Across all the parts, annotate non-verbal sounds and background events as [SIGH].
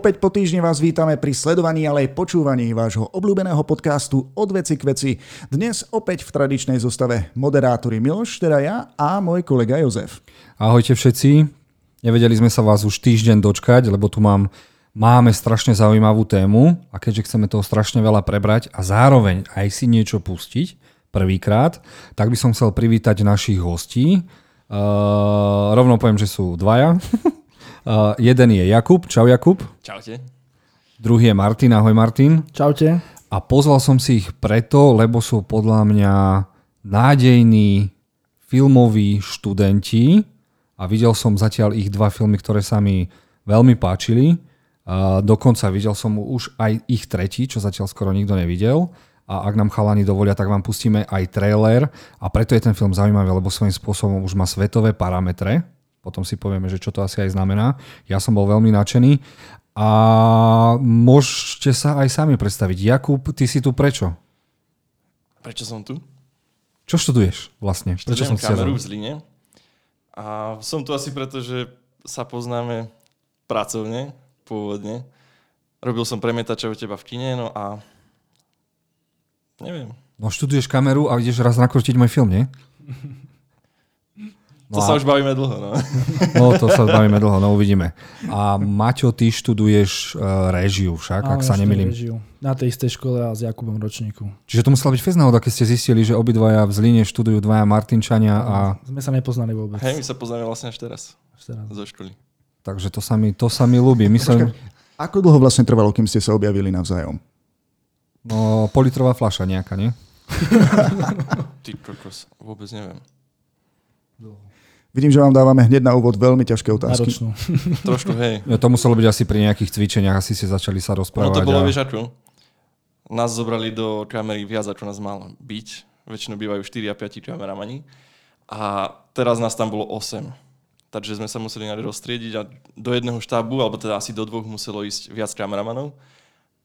Opäť po týždni vás vítame pri sledovaní, ale aj počúvaní vášho obľúbeného podcastu Od veci k veci. Dnes opäť v tradičnej zostave moderátori Miloš, teda ja a môj kolega Jozef. Ahojte všetci. Nevedeli sme sa vás už týždeň dočkať, lebo tu mám, máme strašne zaujímavú tému a keďže chceme toho strašne veľa prebrať a zároveň aj si niečo pustiť prvýkrát, tak by som chcel privítať našich hostí. Uh, rovno poviem, že sú dvaja. [LAUGHS] Uh, jeden je Jakub. Čau Jakub. Čaute. Druhý je Martin. Ahoj Martin. Čaute. A pozval som si ich preto, lebo sú podľa mňa nádejní filmoví študenti a videl som zatiaľ ich dva filmy, ktoré sa mi veľmi páčili. Uh, dokonca videl som už aj ich tretí, čo zatiaľ skoro nikto nevidel. A ak nám chalani dovolia, tak vám pustíme aj trailer. A preto je ten film zaujímavý, lebo svojím spôsobom už má svetové parametre potom si povieme, že čo to asi aj znamená. Ja som bol veľmi nadšený a môžete sa aj sami predstaviť. Jakub, ty si tu prečo? Prečo som tu? Čo študuješ vlastne? Prečo som kameru v Zline. A som tu asi preto, že sa poznáme pracovne, pôvodne. Robil som premietača u teba v kine, no a neviem. No študuješ kameru a ideš raz nakrútiť môj film, nie? [LAUGHS] No to a... sa už bavíme dlho, no. [LAUGHS] No, to sa bavíme dlho, no uvidíme. A Maťo, ty študuješ uh, réžiu však, Áno, ak sa nemýlim. Režiu. Na tej istej škole a s Jakubom ročníku. Čiže to musela byť fest náhoda, keď ste zistili, že obidvaja v Zlíne študujú dvaja Martinčania a... Sme sa nepoznali vôbec. Hej, my sa poznáme vlastne až teraz. Až teraz. Zo školy. Takže to sa mi, to sa mi ľúbi. Myslím... Ako dlho vlastne trvalo, kým ste sa objavili navzájom? No, politrová fľaša nejaká, nie? Ty kokos, vôbec neviem. Dlho. Vidím, že vám dávame hneď na úvod veľmi ťažké otázky. [LAUGHS] Trošku, hej. No, to muselo byť asi pri nejakých cvičeniach, asi ste začali sa rozprávať. No to bolo, a... vieš ako? Nás zobrali do kamery viac, ako nás mal byť. Väčšinou bývajú 4 a 5 kameramani. A teraz nás tam bolo 8. Takže sme sa museli rozstriediť a do jedného štábu, alebo teda asi do dvoch muselo ísť viac kameramanov.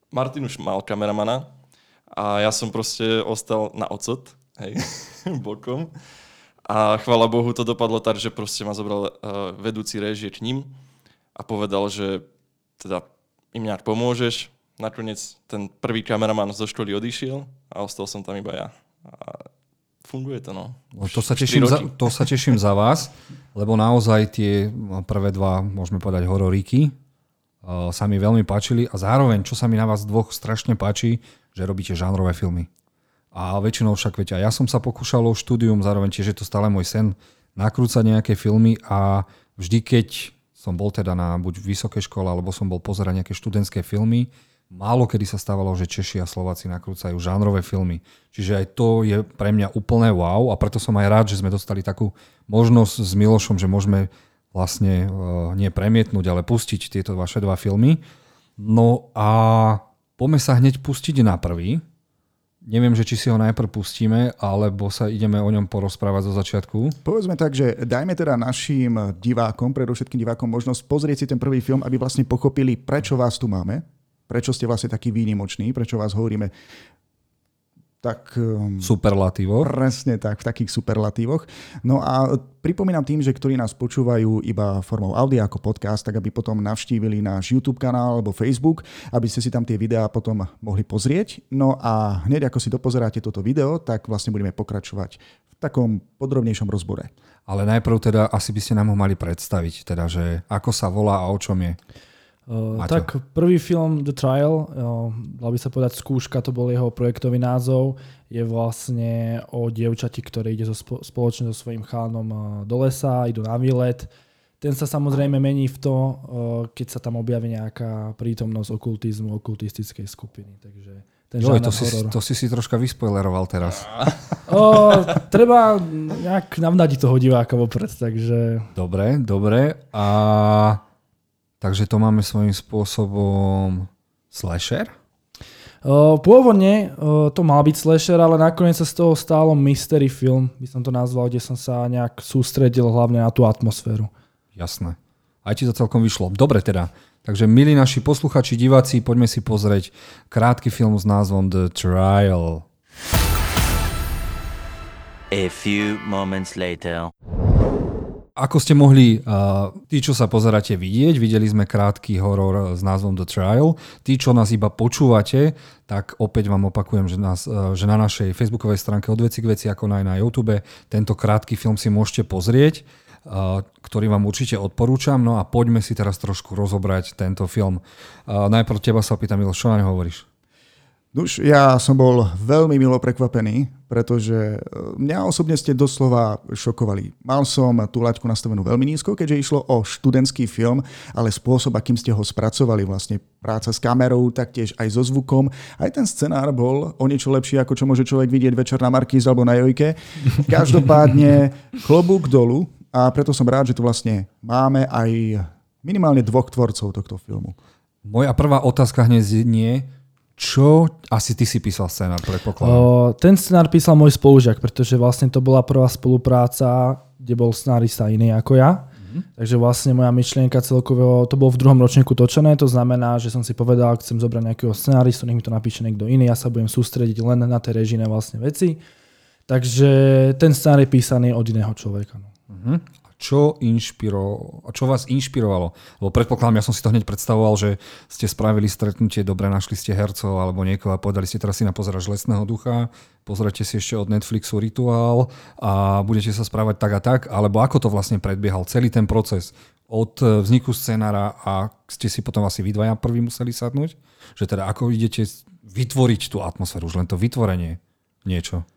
Martin už mal kameramana a ja som proste ostal na ocot, hej, [LAUGHS] bokom. A chvala Bohu to dopadlo tak, že proste ma zobral uh, vedúci režie k ním a povedal, že teda im nejak pomôžeš. Nakoniec ten prvý kameraman zo školy odišiel a ostal som tam iba ja. A funguje to, no. no to, sa teším za, to sa teším za vás, lebo naozaj tie prvé dva, môžeme povedať, hororíky uh, sa mi veľmi páčili a zároveň, čo sa mi na vás dvoch strašne páči, že robíte žánrové filmy. A väčšinou však, viete, ja som sa pokúšal o štúdium, zároveň tiež je to stále môj sen, nakrúcať nejaké filmy a vždy, keď som bol teda na buď vysokej škole, alebo som bol pozerať nejaké študentské filmy, málo kedy sa stávalo, že Češi a Slováci nakrúcajú žánrové filmy. Čiže aj to je pre mňa úplné wow a preto som aj rád, že sme dostali takú možnosť s Milošom, že môžeme vlastne uh, nie premietnúť, ale pustiť tieto vaše dva filmy. No a poďme sa hneď pustiť na prvý, Neviem, že či si ho najprv pustíme, alebo sa ideme o ňom porozprávať zo začiatku. Povedzme tak, že dajme teda našim divákom, predovšetkým divákom, možnosť pozrieť si ten prvý film, aby vlastne pochopili, prečo vás tu máme, prečo ste vlastne takí výnimoční, prečo vás hovoríme tak... Um, superlatívoch. Presne tak, v takých superlatívoch. No a pripomínam tým, že ktorí nás počúvajú iba formou audia ako podcast, tak aby potom navštívili náš YouTube kanál alebo Facebook, aby ste si tam tie videá potom mohli pozrieť. No a hneď ako si dopozeráte toto video, tak vlastne budeme pokračovať v takom podrobnejšom rozbore. Ale najprv teda asi by ste nám ho mali predstaviť, teda, že ako sa volá a o čom je. Uh, tak prvý film The Trial, uh, dal by sa povedať skúška, to bol jeho projektový názov, je vlastne o dievčati, ktoré ide so, spoločne so svojím chánom uh, do lesa, idú na výlet. Ten sa samozrejme mení v to, uh, keď sa tam objaví nejaká prítomnosť okultizmu, okultistickej skupiny. Takže ten Joj, to, si, to si si troška vyspoileroval teraz. o, treba nejak navnadiť toho diváka vopred, takže... Dobre, dobre. A Takže to máme svojím spôsobom slasher? Pôvodne to mal byť slasher, ale nakoniec sa z toho stálo mystery film, by som to nazval, kde som sa nejak sústredil hlavne na tú atmosféru. Jasné. Aj ti to celkom vyšlo. Dobre teda. Takže milí naši posluchači, diváci, poďme si pozrieť krátky film s názvom The Trial. A few moments later. Ako ste mohli, uh, tí, čo sa pozeráte, vidieť, videli sme krátky horor s názvom The Trial. Tí, čo nás iba počúvate, tak opäť vám opakujem, že, nás, uh, že na našej facebookovej stránke od veci k veci, ako aj na YouTube, tento krátky film si môžete pozrieť, uh, ktorý vám určite odporúčam. No a poďme si teraz trošku rozobrať tento film. Uh, najprv teba sa opýtam, Milo, čo na hovoríš? Nuž, ja som bol veľmi milo prekvapený, pretože e, mňa osobne ste doslova šokovali. Mal som tú laťku nastavenú veľmi nízko, keďže išlo o študentský film, ale spôsob, akým ste ho spracovali, vlastne práca s kamerou, taktiež aj so zvukom, aj ten scenár bol o niečo lepší, ako čo môže človek vidieť večer na Markíz alebo na Jojke. Každopádne klobúk dolu a preto som rád, že tu vlastne máme aj minimálne dvoch tvorcov tohto filmu. Moja prvá otázka hneď znie, čo asi ty si písal scenár, predpokladám? ten scenár písal môj spolužiak, pretože vlastne to bola prvá spolupráca, kde bol scenárista iný ako ja. Mm-hmm. Takže vlastne moja myšlienka celkového, to bolo v druhom ročníku točené, to znamená, že som si povedal, chcem zobrať nejakého scenáristu, nech mi to napíše niekto iný, ja sa budem sústrediť len na tie režijné vlastne veci. Takže ten scenár je písaný od iného človeka. No. Mm-hmm čo, inšpiro, čo vás inšpirovalo? Lebo predpokladám, ja som si to hneď predstavoval, že ste spravili stretnutie, dobre našli ste hercov alebo niekoho a povedali ste, teraz si na pozeraš Lesného ducha, pozrite si ešte od Netflixu Rituál a budete sa správať tak a tak, alebo ako to vlastne predbiehal celý ten proces od vzniku scenára a ste si potom asi vy dvaja prvý museli sadnúť? Že teda ako idete vytvoriť tú atmosféru, už len to vytvorenie niečo?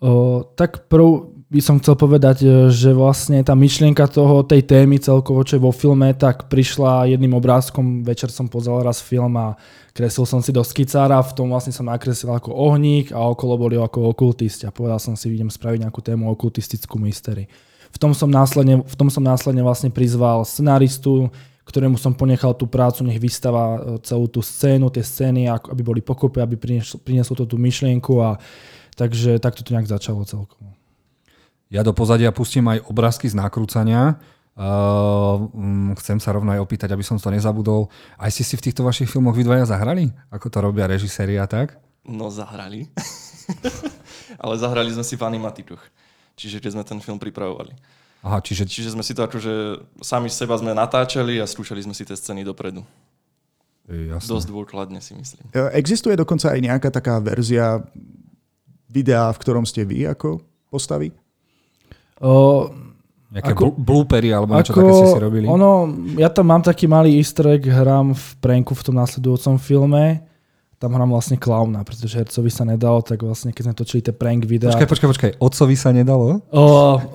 O, tak prv by som chcel povedať, e, že vlastne tá myšlienka toho, tej témy celkovo, čo je vo filme, tak prišla jedným obrázkom, večer som pozrel raz film a kreslil som si do skicára, v tom vlastne som nakreslil ako ohník a okolo boli ako okultisti. A povedal som si, idem spraviť nejakú tému okultistickú mystery. V tom som následne, v tom som následne vlastne prizval scenáristu, ktorému som ponechal tú prácu, nech vystáva e, celú tú scénu, tie scény, aby boli pokope, aby prinieslo, prinieslo to tú myšlienku. A Takže takto to nejak začalo celkom. Ja do pozadia pustím aj obrázky z nakrúcania. Uh, chcem sa rovno aj opýtať, aby som to nezabudol. Aj ste si v týchto vašich filmoch vy dvaja zahrali? Ako to robia režiséri a tak? No zahrali. [LAUGHS] Ale zahrali sme si v animatikoch. Čiže keď sme ten film pripravovali. Aha, čiže... čiže sme si to akože sami seba sme natáčali a skúšali sme si tie scény dopredu. Jasne. Dosť dôkladne si myslím. Existuje dokonca aj nejaká taká verzia videá, v ktorom ste vy ako postavy? O, Nejaké ako, bloopery alebo niečo ako, také ste si robili? Ono, ja tam mám taký malý easter egg, hrám v pranku v tom následujúcom filme. Tam hrám vlastne klauna, pretože hercovi sa nedalo, tak vlastne keď sme točili tie prank videá... Počkaj, počkaj, počkaj, otcovi sa nedalo? O,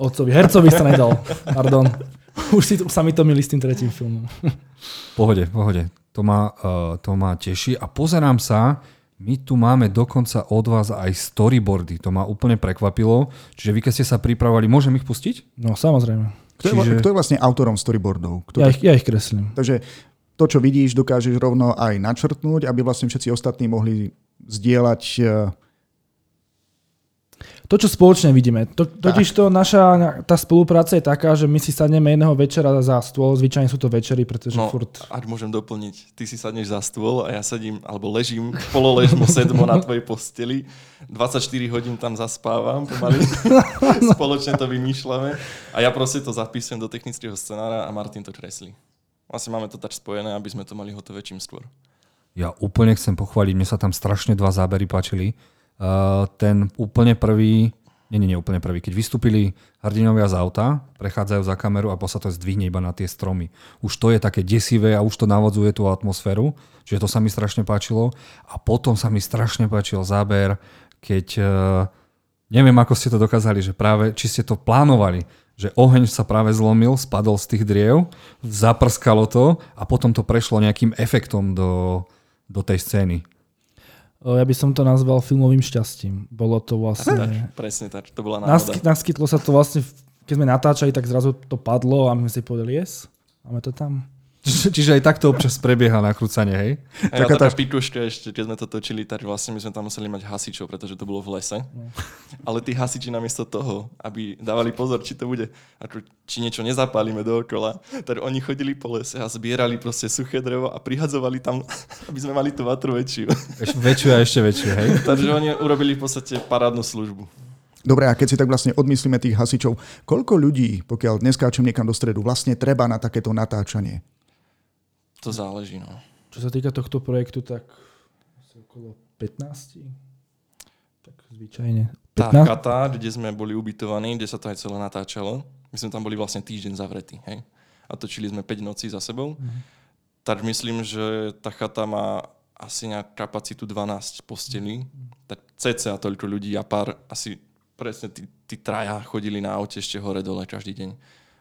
otcovi, hercovi sa nedalo, pardon. Už si, sa mi to milí s tým tretím filmom. Pohode, pohode. To ma, uh, to ma teší. A pozerám sa, my tu máme dokonca od vás aj storyboardy. To ma úplne prekvapilo. Čiže vy, keď ste sa pripravovali, môžem ich pustiť? No, samozrejme. Kto, Čiže... je, kto je vlastne autorom storyboardov? Kto ja, ich, ja ich kreslím. Takže to, čo vidíš, dokážeš rovno aj načrtnúť, aby vlastne všetci ostatní mohli zdieľať eh, to, čo spoločne vidíme. To, totiž to naša tá spolupráca je taká, že my si sadneme jedného večera za stôl, zvyčajne sú to večery, pretože no, furt... ak môžem doplniť, ty si sadneš za stôl a ja sedím, alebo ležím, pololežmo [LAUGHS] sedmo na tvojej posteli, 24 hodín tam zaspávam pomaly, [LAUGHS] spoločne to vymýšľame a ja proste to zapísujem do technického scenára a Martin to kreslí. Vlastne máme to tak spojené, aby sme to mali hotové čím skôr. Ja úplne chcem pochváliť, mne sa tam strašne dva zábery páčili ten úplne prvý, nie, nie, nie úplne prvý, keď vystúpili hrdinovia z auta, prechádzajú za kameru a sa to zdvihne iba na tie stromy. Už to je také desivé a už to navodzuje tú atmosféru, čiže to sa mi strašne páčilo. A potom sa mi strašne páčil záber, keď, eh, neviem ako ste to dokázali, že práve, či ste to plánovali, že oheň sa práve zlomil, spadol z tých driev, zaprskalo to a potom to prešlo nejakým efektom do, do tej scény. Ja by som to nazval filmovým šťastím. Bolo to vlastne... Presne tak, to bola náhoda. Nasky, naskytlo sa to vlastne, keď sme natáčali, tak zrazu to padlo a my sme si povedali, yes, máme to tam. Čiže aj takto občas prebieha nakrúcanie, hej? A ja taká tá... pikuška ešte, keď sme to točili, tak vlastne my sme tam museli mať hasičov, pretože to bolo v lese. No. Ale tí hasiči namiesto toho, aby dávali pozor, či to bude, ako, či niečo nezapálime dookola, tak oni chodili po lese a zbierali proste suché drevo a prihadzovali tam, [LAUGHS] aby sme mali tú vatru väčšiu. Eš, väčšiu a ešte väčšiu, hej? [LAUGHS] Takže oni urobili v podstate parádnu službu. Dobre, a keď si tak vlastne odmyslíme tých hasičov, koľko ľudí, pokiaľ dnes skáčem niekam do stredu, vlastne treba na takéto natáčanie? To záleží, no. Čo sa týka tohto projektu, tak asi okolo 15. Tak zvyčajne. Tá 15? chata, kde sme boli ubytovaní, kde sa to aj celé natáčalo, my sme tam boli vlastne týždeň zavretí, hej? A točili sme 5 nocí za sebou. Mhm. Tak myslím, že tá chata má asi nejakú kapacitu 12 postelí. Tak cca toľko ľudí a pár, asi presne tí, tí traja chodili na aute ešte hore dole každý deň.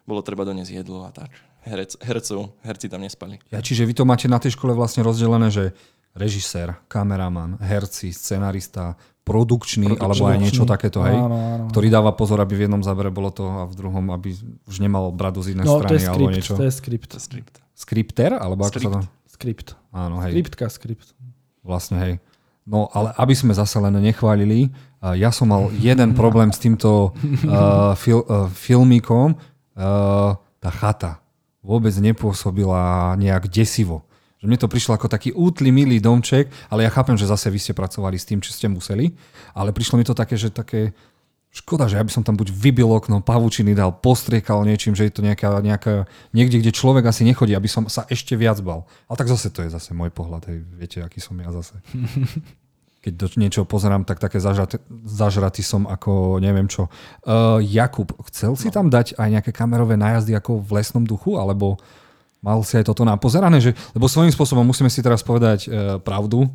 Bolo treba doniesť jedlo a tak. Herec, hercov, herci tam nespali. Ja, čiže vy to máte na tej škole vlastne rozdelené, že režisér, kameraman, herci, scenarista, produkčný, Produkčný. alebo aj niečo takéto, hej? Áno, áno. Ktorý dáva pozor, aby v jednom zábere bolo to a v druhom, aby už nemal bradu z inej No, to strany je alebo skript, niečo. to je skript. To je skript. Skripter? Alebo ako sa to... Skript. Áno, hej. Skriptka, skript. Vlastne, hej. No, ale aby sme zase len nechválili, ja som mal jeden problém s týmto uh, [LAUGHS] fil, uh, filmíkom. Uh, tá chata vôbec nepôsobila nejak desivo. Že mne to prišlo ako taký útly, milý domček, ale ja chápem, že zase vy ste pracovali s tým, čo ste museli, ale prišlo mi to také, že také škoda, že ja by som tam buď vybil okno, pavučiny dal, postriekal niečím, že je to nejaká, nejaká, niekde, kde človek asi nechodí, aby som sa ešte viac bal. Ale tak zase to je zase môj pohľad, hej, viete, aký som ja zase. [LAUGHS] Keď do niečoho pozerám, tak také zažratý, zažratý som ako neviem čo. Uh, Jakub, chcel si tam dať aj nejaké kamerové nájazdy ako v lesnom duchu, alebo mal si aj toto napozerané? Že, lebo svojím spôsobom musíme si teraz povedať uh, pravdu,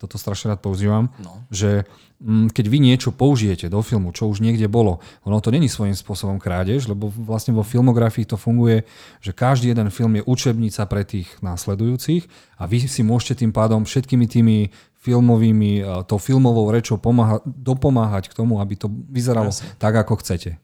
toto strašne rád používam, No. že mm, keď vy niečo použijete do filmu, čo už niekde bolo, ono to není svojím spôsobom krádež, lebo vlastne vo filmografii to funguje, že každý jeden film je učebnica pre tých následujúcich a vy si môžete tým pádom všetkými tými filmovými, eh, tou filmovou rečou pomáha, dopomáhať k tomu, aby to vyzeralo Jasne. tak, ako chcete.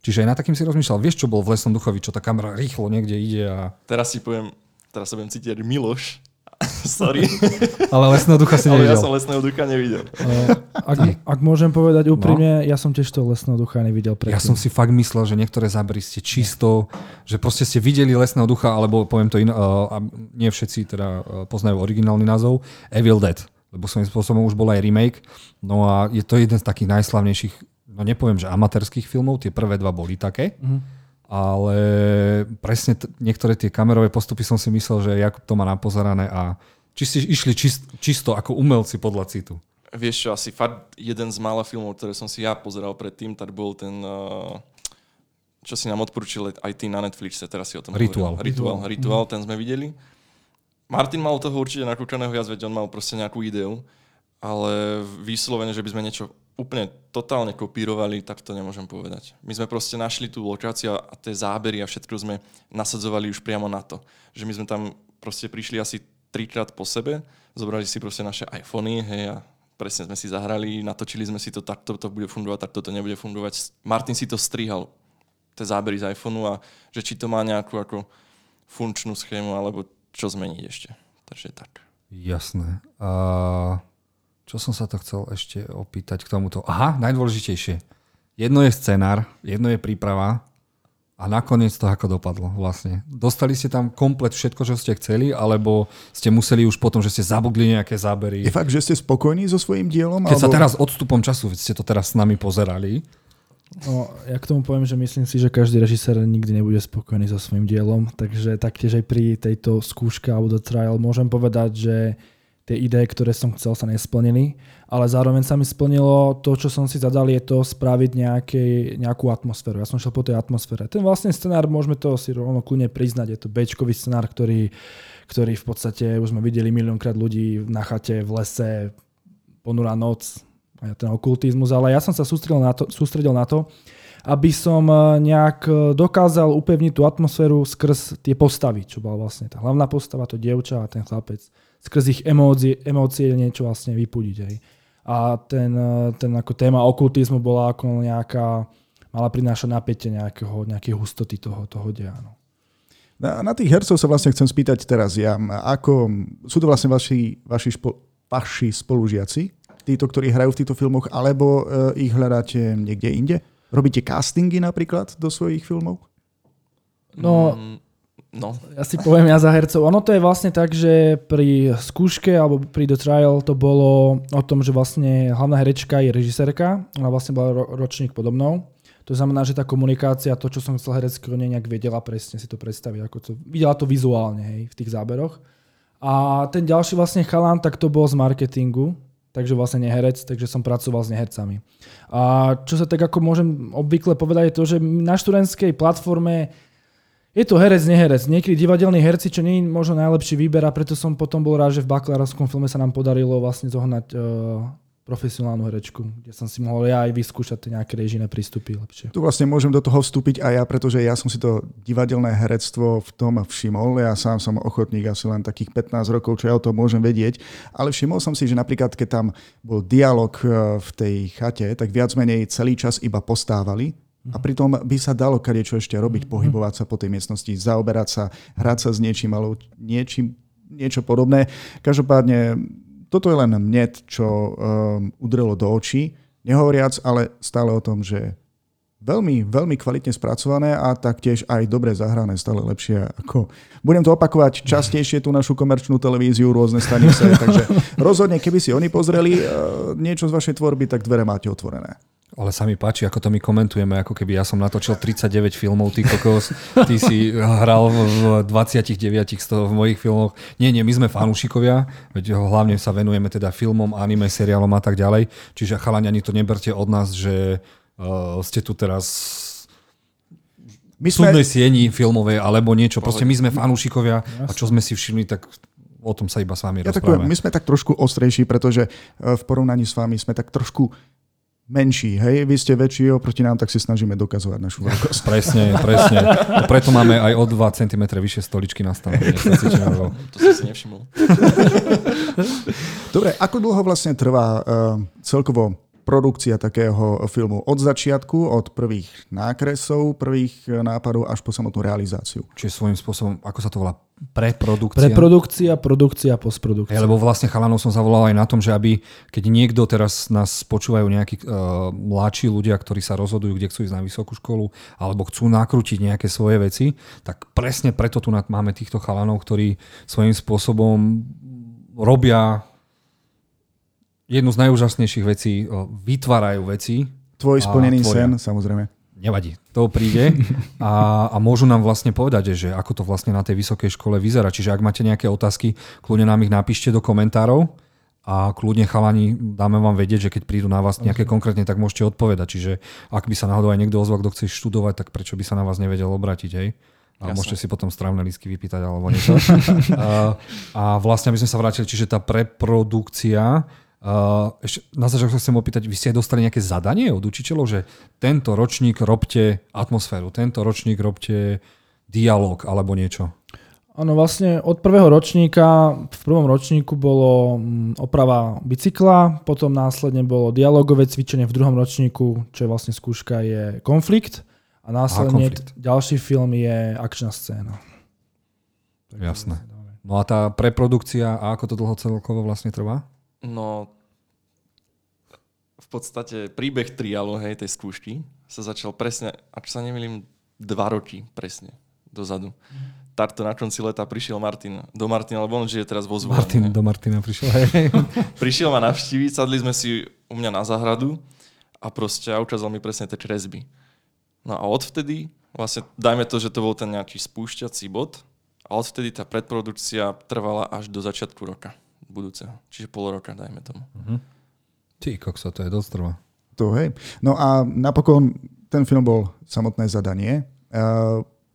Čiže aj na takým si rozmýšľal, vieš, čo bol v Lesnom duchovi, čo tá kamera rýchlo niekde ide a... Teraz si poviem, teraz sa budem cítiť Miloš. [LAUGHS] Sorry, [LAUGHS] Ale Lesného ducha si ale ja nevidel. som lesného ducha nevidel. Uh, ak, ak môžem povedať úprimne, ja som tiež toho lesného ducha nevidel predtým. Ja som si fakt myslel, že niektoré zábery ste čisto, že proste ste videli lesného ducha, alebo poviem to iné, uh, a nie všetci teda uh, poznajú originálny názov, Evil Dead, lebo svojím spôsobom už bol aj remake. No a je to jeden z takých najslavnejších, no nepoviem, že amatérských filmov, tie prvé dva boli také, Mhm. ale presne t- niektoré tie kamerové postupy som si myslel, že Jakub to má napozerané a či ste išli čist, čisto ako umelci podľa citu. Vieš čo, asi fakt jeden z mála filmov, ktoré som si ja pozeral predtým, tak bol ten, uh, čo si nám odporúčil aj ty na Netflixe, teraz si o tom Rituál. hovoril. Rituál, rituál, ten sme videli. Martin mal toho určite nakúkaného viac, veď on mal proste nejakú ideu, ale vyslovene, že by sme niečo úplne totálne kopírovali, tak to nemôžem povedať. My sme proste našli tú lokáciu a tie zábery a všetko sme nasadzovali už priamo na to. Že my sme tam proste prišli asi trikrát po sebe, zobrali si proste naše iPhony, hej, a presne sme si zahrali, natočili sme si to, takto to bude fungovať, takto to nebude fungovať. Martin si to strihal, tie zábery z iPhoneu a že či to má nejakú ako funkčnú schému, alebo čo zmeniť ešte. Takže tak. Jasné. A čo som sa to chcel ešte opýtať k tomuto? Aha, najdôležitejšie. Jedno je scenár, jedno je príprava a nakoniec to ako dopadlo vlastne. Dostali ste tam komplet všetko, čo ste chceli, alebo ste museli už potom, že ste zabudli nejaké zábery? Je fakt, že ste spokojní so svojím dielom? Keď sa teraz odstupom času, ste to teraz s nami pozerali, No, ja k tomu poviem, že myslím si, že každý režisér nikdy nebude spokojný so svojím dielom, takže taktiež aj pri tejto skúške alebo do trial môžem povedať, že tie ideje, ktoré som chcel, sa nesplnili, ale zároveň sa mi splnilo to, čo som si zadal, je to spraviť nejaké, nejakú atmosféru. Ja som šiel po tej atmosfére. Ten vlastne scenár, môžeme to si rovno kľudne priznať, je to bečkový scenár, ktorý, ktorý v podstate už sme videli miliónkrát ľudí na chate, v lese, ponurá noc, ten okultizmus, ale ja som sa sústredil na to, sústredil na to aby som eh, nejak eh, dokázal upevniť tú atmosféru skrz tie postavy, čo bola vlastne tá hlavná postava, to dievča a ten chlapec. Skrz ich emócie, emócie niečo vlastne vypudiť. Hej. A ten, eh, ten ako téma okultizmu bola ako nejaká, mala prinášať napätie nejakého, nejakej hustoty toho, toho deja. No. Na, na tých hercov sa vlastne chcem spýtať teraz ja. Ako, sú to vlastne vaši, vaši, špo, vaši spolužiaci, títo, ktorí hrajú v týchto filmoch, alebo uh, ich hľadáte niekde inde? Robíte castingy napríklad do svojich filmov? No, Mm, No. Ja si poviem ja za hercov. Ono to je vlastne tak, že pri skúške alebo pri The Trial to bolo o tom, že vlastne hlavná herečka je režisérka. Ona vlastne bola ro- ročník podobnou. To znamená, že tá komunikácia, to, čo som chcel herecky nejak vedela presne si to predstaviť. Ako to, videla to vizuálne hej, v tých záberoch. A ten ďalší vlastne chalán, tak to bol z marketingu, takže vlastne neherec, takže som pracoval s nehercami. A čo sa tak ako môžem obvykle povedať je to, že na študentskej platforme je to herec, neherec. Niekedy divadelní herci, čo nie je možno najlepší výber a preto som potom bol rád, že v bakalárskom filme sa nám podarilo vlastne zohnať uh, profesionálnu herečku, kde som si mohol ja aj vyskúšať nejaké režijné prístupy lepšie. Tu vlastne môžem do toho vstúpiť aj ja, pretože ja som si to divadelné herectvo v tom všimol. Ja sám som ochotník asi len takých 15 rokov, čo ja o tom môžem vedieť. Ale všimol som si, že napríklad keď tam bol dialog e, v tej chate, tak viac menej celý čas iba postávali a pritom by sa dalo čo ešte robiť, mhm. pohybovať sa po tej miestnosti, zaoberať sa, hrať sa s niečím, alebo niečím, niečo podobné. Každopádne, toto je len mne, čo um, udrelo do očí, nehovoriac, ale stále o tom, že veľmi, veľmi kvalitne spracované a taktiež aj dobre zahrané, stále lepšie ako... Budem to opakovať častejšie tú našu komerčnú televíziu, rôzne stanice, [LAUGHS] takže rozhodne, keby si oni pozreli uh, niečo z vašej tvorby, tak dvere máte otvorené. Ale sa mi páči, ako to my komentujeme, ako keby ja som natočil 39 filmov, ty kokos, ty si hral v 29 z toho v mojich filmoch. Nie, nie, my sme fanúšikovia, veď hlavne sa venujeme teda filmom, anime, seriálom a tak ďalej. Čiže chalani, ani to neberte od nás, že uh, ste tu teraz my sme... súdnej sieni filmovej alebo niečo. Proste my sme fanúšikovia a čo sme si všimli, tak o tom sa iba s vami ja rozprávame. Tak, my sme tak trošku ostrejší, pretože e, v porovnaní s vami sme tak trošku menší, hej, vy ste väčší oproti nám, tak si snažíme dokazovať našu veľkosť. Presne, presne. A preto máme aj o 2 cm vyššie stoličky nastavené. [LAUGHS] To som si nevšimol. Dobre, ako dlho vlastne trvá uh, celkovo produkcia takého filmu od začiatku, od prvých nákresov, prvých eh, nápadov až po samotnú realizáciu. Čiže svojím spôsobom, ako sa to volá, preprodukcia? Preprodukcia, produkcia, postprodukcia. Ja, lebo vlastne chalanov som zavolal aj na tom, že aby, keď niekto teraz nás počúvajú nejakí uh, mladší ľudia, ktorí sa rozhodujú, kde chcú ísť na vysokú školu, alebo chcú nakrútiť nejaké svoje veci, tak presne preto tu máme týchto chalanov, ktorí svojím spôsobom robia jednu z najúžasnejších vecí, vytvárajú veci. Tvoj splnený sen, samozrejme. Nevadí, to príde [LAUGHS] a, a môžu nám vlastne povedať, že ako to vlastne na tej vysokej škole vyzerá. Čiže ak máte nejaké otázky, kľudne nám ich napíšte do komentárov a kľudne chalani dáme vám vedieť, že keď prídu na vás nejaké konkrétne, tak môžete odpovedať. Čiže ak by sa náhodou aj niekto ozval, kto chce študovať, tak prečo by sa na vás nevedel obrátiť, hej? A Jasne. môžete si potom strávne lísky vypýtať alebo niečo. [LAUGHS] a, a vlastne, aby sme sa vrátili, čiže tá preprodukcia, ešte na začiatku chcem opýtať, vy ste aj dostali nejaké zadanie od učiteľov, že tento ročník robte atmosféru, tento ročník robte dialog alebo niečo? Áno, vlastne od prvého ročníka, v prvom ročníku bolo mm, oprava bicykla, potom následne bolo dialogové cvičenie, v druhom ročníku, čo je vlastne skúška, je konflikt a následne Aha, konflikt. ďalší film je akčná scéna. Jasné. No a tá preprodukcia, a ako to dlho celkovo vlastne trvá? No, v podstate príbeh trialu, hej, tej skúšky sa začal presne, ak sa nemýlim, dva roky presne dozadu. Takto na konci leta prišiel Martin do Martina, lebo on žije teraz vo Zvolení. Martin do Martina prišiel, hej. [LAUGHS] prišiel ma navštíviť, sadli sme si u mňa na záhradu a proste ukázal mi presne tie kresby. No a odvtedy, vlastne dajme to, že to bol ten nejaký spúšťací bod a odvtedy tá predprodukcia trvala až do začiatku roka budúceho. Čiže pol roka, dajme tomu. Uh-huh. Ty, kokso, to je dosť trvá. To, hej. No a napokon ten film bol samotné zadanie.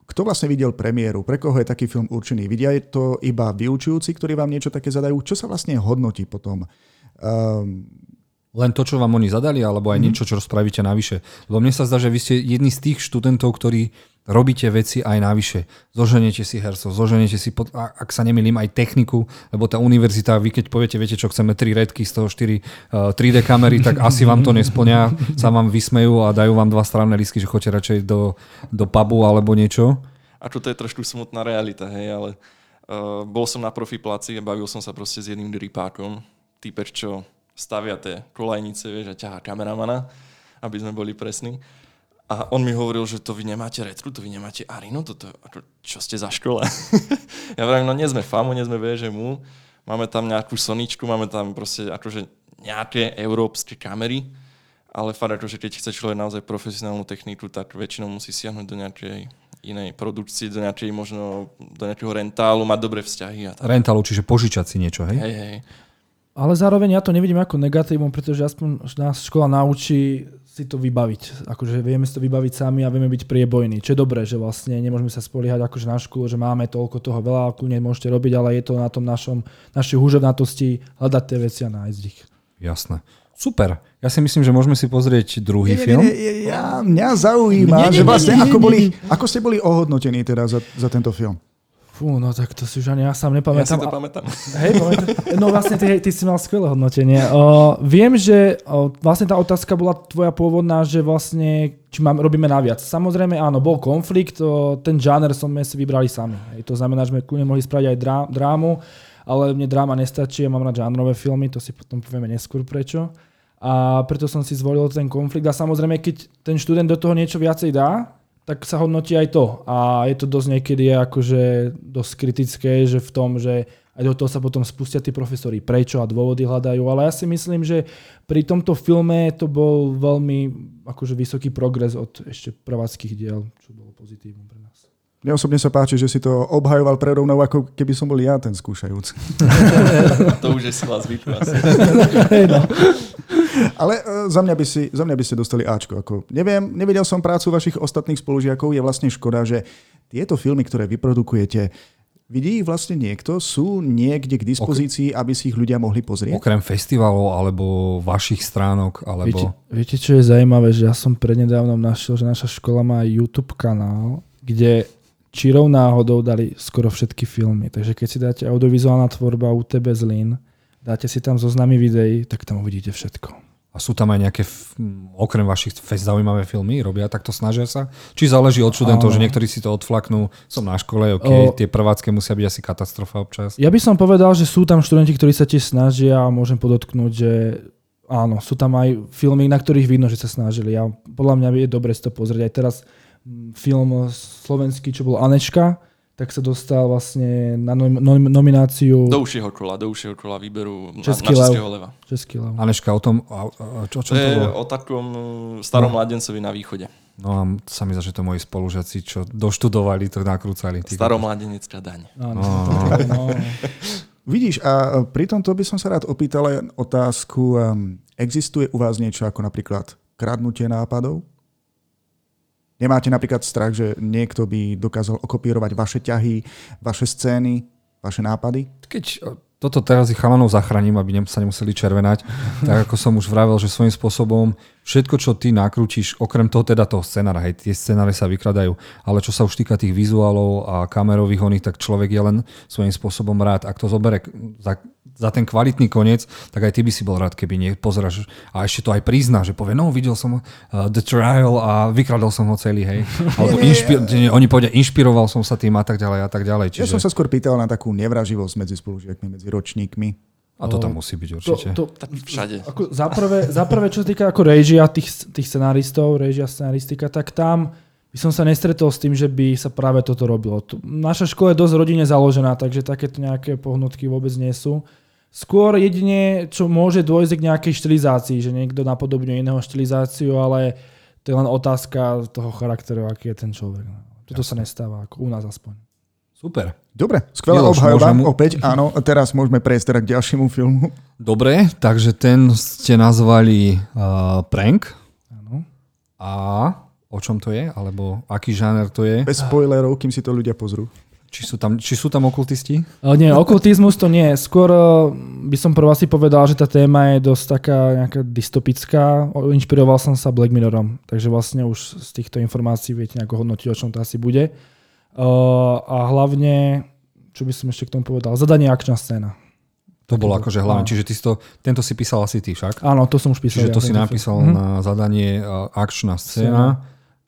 Kto vlastne videl premiéru? Pre koho je taký film určený? Vidia to iba vyučujúci, ktorí vám niečo také zadajú? Čo sa vlastne hodnotí potom? Um, len to, čo vám oni zadali, alebo aj mm. niečo, čo spravíte navyše. Lebo mne sa zdá, že vy ste jedni z tých študentov, ktorí robíte veci aj navyše. Zoženiete si hercov, zoženiete si, pod, ak sa nemýlim, aj techniku, lebo tá univerzita, vy keď poviete, viete čo, chceme tri redky, z toho 4 uh, 3D kamery, tak asi vám to nesplňa, sa vám vysmejú a dajú vám dva stranné lísky, že chodíte radšej do, do pubu alebo niečo. A čo to je trošku smutná realita, hej, ale uh, bol som na profi placi a bavil som sa proste s jedným dripákom, týpeč, čo stavia tie kolajnice, vieš, a ťahá kameramana, aby sme boli presní. A on mi hovoril, že to vy nemáte retru, to vy nemáte Arino, toto, ako, čo ste za škola? [LAUGHS] ja vravím, no nie sme FAMU, nie sme VŽMU, máme tam nejakú Soničku, máme tam proste akože nejaké európske kamery, ale fakt akože keď chce človek naozaj profesionálnu techniku, tak väčšinou musí siahnuť do nejakej inej produkcie, do nejakej možno, do nejakého rentálu, mať dobré vzťahy. A tak. Rentálu, čiže požičať si niečo, hej? Hej, hej. Ale zároveň ja to nevidím ako negatívum, pretože aspoň nás škola naučí si to vybaviť. Akože vieme si to vybaviť sami a vieme byť priebojní. Čo je dobré, že vlastne nemôžeme sa spoliehať akože na školu, že máme toľko toho veľa, ako nemôžete robiť, ale je to na tom našom, našej húževnatosti hľadať tie veci a nájsť ich. Jasné. Super. Ja si myslím, že môžeme si pozrieť druhý Nie, film. nie, nie, ja, mňa zaujíma, Nie, nie, že vlastne nie, nie, ako, nie, boli, nie. ako ste boli ohodnotení teda za, za tento film. Fú, no tak to si už ani ja sám Ja nepamätám. si to pamätám. Hej, pamätám. No vlastne ty, ty si mal skvelé hodnotenie. O, viem, že o, vlastne tá otázka bola tvoja pôvodná, že vlastne či mám, robíme naviac. Samozrejme áno, bol konflikt, o, ten žáner sme si vybrali sami. Hej, to znamená, že sme kľudne mohli spraviť aj drá, drámu, ale mne dráma nestačí, ja mám rád žánrové filmy, to si potom povieme neskôr prečo. A preto som si zvolil ten konflikt. A samozrejme, keď ten študent do toho niečo viacej dá, tak sa hodnotí aj to. A je to dosť niekedy akože dosť kritické, že v tom, že aj do toho sa potom spustia tí profesori, prečo a dôvody hľadajú. Ale ja si myslím, že pri tomto filme to bol veľmi akože vysoký progres od ešte prváckých diel, čo bolo pozitívne pre nás. Mne osobne sa páči, že si to obhajoval predo mnou, ako keby som bol ja ten skúšajúci. [LAUGHS] [LAUGHS] To už je asi. Hej, no. [LAUGHS] Ale e, za mňa, by si, za mňa by ste dostali Ačko. Ako, neviem, nevidel som prácu vašich ostatných spolužiakov, je vlastne škoda, že tieto filmy, ktoré vyprodukujete, vidí ich vlastne niekto, sú niekde k dispozícii, aby si ich ľudia mohli pozrieť? Okrem festivalov alebo vašich stránok, Viete, alebo... viete, čo je zaujímavé, že ja som prednedávnom našiel, že naša škola má YouTube kanál, kde čirou náhodou dali skoro všetky filmy. Takže keď si dáte audiovizuálna tvorba UTB Zlín, dáte si tam zoznamy videí, tak tam uvidíte všetko. A sú tam aj nejaké, okrem vašich fest zaujímavé filmy, robia takto, snažia sa? Či záleží od študentov, že niektorí si to odflaknú, som na škole, ok, O- tie prvácké musia byť asi katastrofa občas. Ja by som povedal, že sú tam študenti, ktorí sa tiež snažia a môžem podotknúť, že áno, sú tam aj filmy, na ktorých vidno, že sa snažili. A podľa mňa je dobre si to pozrieť. Aj teraz mm, film slovenský, čo bol Anečka, tak sa dostal vlastne na nom- nom- nomináciu Do užšieho kola, do užšieho kola výberu na, Český na lev. Českého leva. Český lev. Aneška, o tom, a, čo, čo To to je bolo? o takom uh, starom mladencovi na východe. No a sa mi zdá, že to moji spolužiaci, čo doštudovali, to nakrúcali. Staromladenecká daň. Áno, No. no. [LAUGHS] Vidíš, a pri tomto by som sa rád opýtal aj otázku, um, existuje u vás niečo ako napríklad kradnutie nápadov? Nemáte napríklad strach, že niekto by dokázal okopírovať vaše ťahy, vaše scény, vaše nápady? Keď toto teraz ich chalanov zachránim, aby sa nemuseli červenať, tak ako som už vravel, že svojím spôsobom všetko, čo ty nakrútiš, okrem toho teda toho scenára, hej, tie scenáre sa vykladajú, ale čo sa už týka tých vizuálov a kamerových oných, tak človek je len svojím spôsobom rád. Ak to zobere za, za ten kvalitný koniec, tak aj ty by si bol rád, keby nie pozeraš a ešte to aj prizná, že povie, no videl som uh, The Trial a vykradol som ho celý, hej. [LAUGHS] Alebo inšpi- oni povedia, inšpiroval som sa tým a tak ďalej a tak ďalej. Ja Čiže... som sa skôr pýtal na takú nevraživosť medzi spolužiakmi, medzi ročníkmi. A to tam musí byť To, určite. to, Tak všade. Ako za, prvé, za prvé, čo sa týka ako režia tých, tých scenáristov, režia scenaristika, tak tam by som sa nestretol s tým, že by sa práve toto robilo. Naša škola je dosť rodine založená, takže takéto nejaké pohnutky vôbec nie sú. Skôr jedine, čo môže dôjsť k nejakej štilizácii, že niekto napodobňuje iného štilizáciu, ale to je len otázka toho charakteru, aký je ten človek. Toto sa nestáva, ako u nás aspoň. Super. Dobre, skvelá Miloš, obhajoba. môžem- Opäť, áno. Teraz môžeme prejsť teda k ďalšiemu filmu. Dobre, takže ten ste nazvali uh, prank. Áno. A o čom to je? Alebo aký žáner to je? Bez spoilerov, kým si to ľudia pozrú. Či sú tam, či sú tam okultisti? Ale nie, okultizmus to nie. Skôr eh, by som prv asi povedal, že tá téma je dosť taká nejaká dystopická. Inšpiroval som sa Black Minorom, takže vlastne už z týchto informácií viete nejako hodnotiť, o čom to asi bude. A hlavne, čo by som ešte k tomu povedal, zadanie akčná scéna. To bolo akože hlavne. Áno. Čiže ty si to, tento si písal asi ty však? Áno, to som už písal. Čiže to ja, si napísal film. Mhm. na zadanie akčná scéna.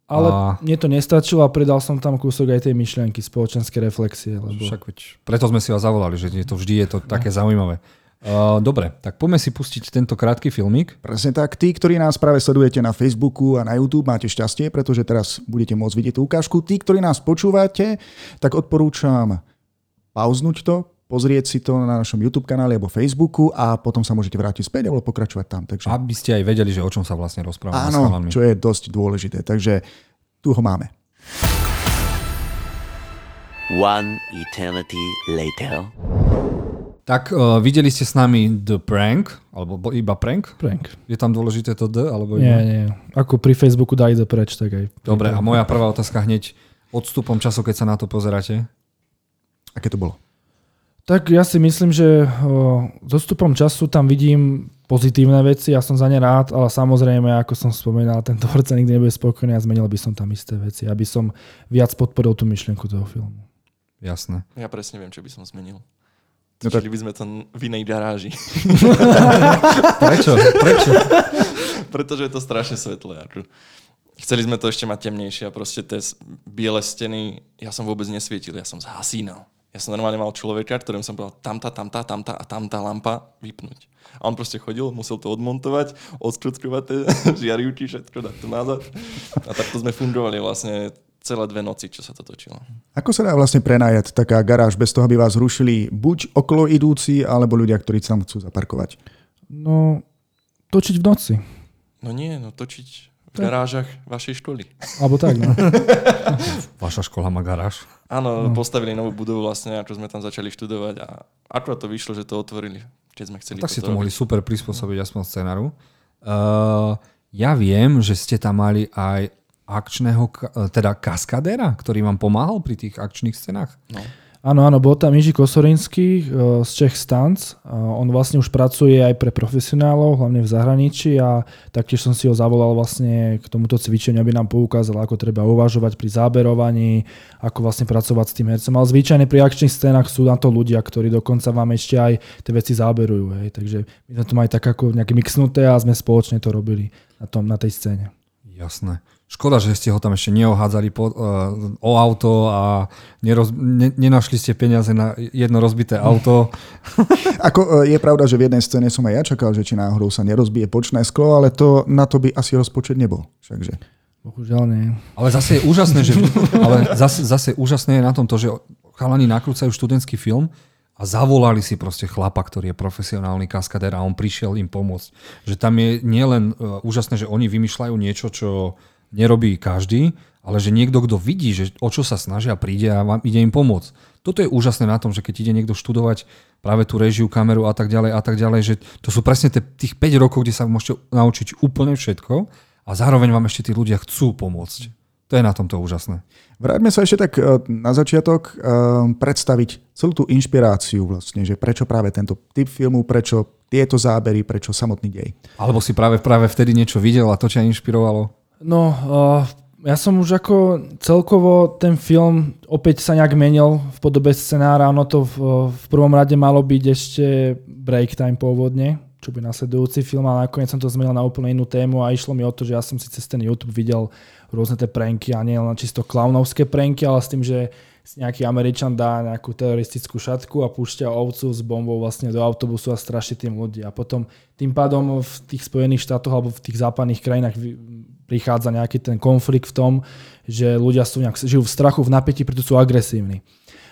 Ale a- mne to nestačilo a pridal som tam kúsok aj tej myšlienky, spoločenské reflexie. Lebo... Však veď, preto sme si vás zavolali, že to vždy je to také zaujímavé. Uh, dobre, tak poďme si pustiť tento krátky filmik. Presne tak. Tí, ktorí nás práve sledujete na Facebooku a na YouTube, máte šťastie, pretože teraz budete môcť vidieť tú ukážku. Tí, ktorí nás počúvate, tak odporúčam pauznúť to, pozrieť si to na našom YouTube kanáli alebo Facebooku a potom sa môžete vrátiť späť alebo pokračovať tam. Takže... Aby ste aj vedeli, že o čom sa vlastne rozprávame. Áno, čo je dosť dôležité. Takže tu ho máme. One eternity later. Tak uh, videli ste s nami The Prank, alebo iba Prank? Prank. Je tam dôležité to D? Alebo nie, iba? nie. Ako pri Facebooku dá ide preč, tak aj. Dobre, a moja prvá otázka hneď odstupom času, keď sa na to pozeráte. Aké to bolo? Tak ja si myslím, že s odstupom času tam vidím pozitívne veci, ja som za ne rád, ale samozrejme, ako som spomínal, ten tvorca nikdy nebude spokojný a zmenil by som tam isté veci, aby som viac podporil tú myšlienku toho filmu. Jasné. Ja presne viem, čo by som zmenil. No tak... by sme to v inej garáži. [LAUGHS] Prečo? Prečo? [LAUGHS] Pretože je to strašne svetlé. Chceli sme to ešte mať temnejšie a proste tie biele steny, ja som vôbec nesvietil, ja som zhasínal. Ja som normálne mal človeka, ktorým som povedal tamta, tamta, tamta a tamta lampa vypnúť. A on proste chodil, musel to odmontovať, odškrutkovať tie [LAUGHS] žiarivky, všetko dať to nazad. A takto sme fungovali vlastne celé dve noci, čo sa to točilo. Ako sa dá vlastne prenajať taká garáž bez toho, aby vás rušili buď okolo idúci, alebo ľudia, ktorí sa chcú zaparkovať? No, točiť v noci. No nie, no točiť v garážach vašej školy. Alebo tak, no. [LAUGHS] Vaša škola má garáž? Áno, no. postavili novú budovu vlastne, ako sme tam začali študovať a ako to vyšlo, že to otvorili, keď sme chceli Tak si to robiť. mohli super prispôsobiť aspoň scénaru. Uh, ja viem, že ste tam mali aj akčného, teda kaskadéra, ktorý vám pomáhal pri tých akčných scénách? No. Áno, áno, bol tam Jiži Kosorinský uh, z Czech Stunts. Uh, on vlastne už pracuje aj pre profesionálov, hlavne v zahraničí a taktiež som si ho zavolal vlastne k tomuto cvičeniu, aby nám poukázal, ako treba uvažovať pri záberovaní, ako vlastne pracovať s tým hercom. Ale zvyčajne pri akčných scénach sú na to ľudia, ktorí dokonca vám ešte aj tie veci záberujú. Hej. Takže my sme to mali tak ako nejaké mixnuté a sme spoločne to robili na, tom, na tej scéne. Jasné. Škoda, že ste ho tam ešte neohádzali po, uh, o auto a neroz, ne, nenašli ste peniaze na jedno rozbité auto. [LAUGHS] Ako uh, je pravda, že v jednej scéne som aj ja čakal, že či náhodou sa nerozbije počné sklo, ale to, na to by asi rozpočet nebol. Všakže. Bohužiaľ nie. Ale zase je úžasné, že, [LAUGHS] ale zase, zase úžasné je na tom to, že chalani nakrúcajú študentský film a zavolali si proste chlapa, ktorý je profesionálny kaskader a on prišiel im pomôcť. Že tam je nielen uh, úžasné, že oni vymýšľajú niečo, čo nerobí každý, ale že niekto, kto vidí, že o čo sa snažia, príde a vám ide im pomôcť. Toto je úžasné na tom, že keď ide niekto študovať práve tú režiu, kameru a tak ďalej a tak ďalej, že to sú presne tých 5 rokov, kde sa môžete naučiť úplne všetko a zároveň vám ešte tí ľudia chcú pomôcť. To je na tomto úžasné. Vráťme sa ešte tak e, na začiatok e, predstaviť celú tú inšpiráciu vlastne, že prečo práve tento typ filmu, prečo tieto zábery, prečo samotný dej. Alebo si práve, práve vtedy niečo videl a to ťa inšpirovalo? No, uh, ja som už ako celkovo ten film opäť sa nejak menil v podobe scenára. Ono to v, v prvom rade malo byť ešte break time pôvodne, čo by nasledujúci film, ale nakoniec som to zmenil na úplne inú tému a išlo mi o to, že ja som si cez ten YouTube videl rôzne tie pranky a nie len čisto klaunovské pranky, ale s tým, že nejaký Američan dá nejakú teroristickú šatku a púšťa ovcu s bombou vlastne do autobusu a straší tým ľudí. A potom tým pádom v tých Spojených štátoch alebo v tých západných krajinách prichádza nejaký ten konflikt v tom, že ľudia sú nejak, žijú v strachu, v napätí, preto sú agresívni.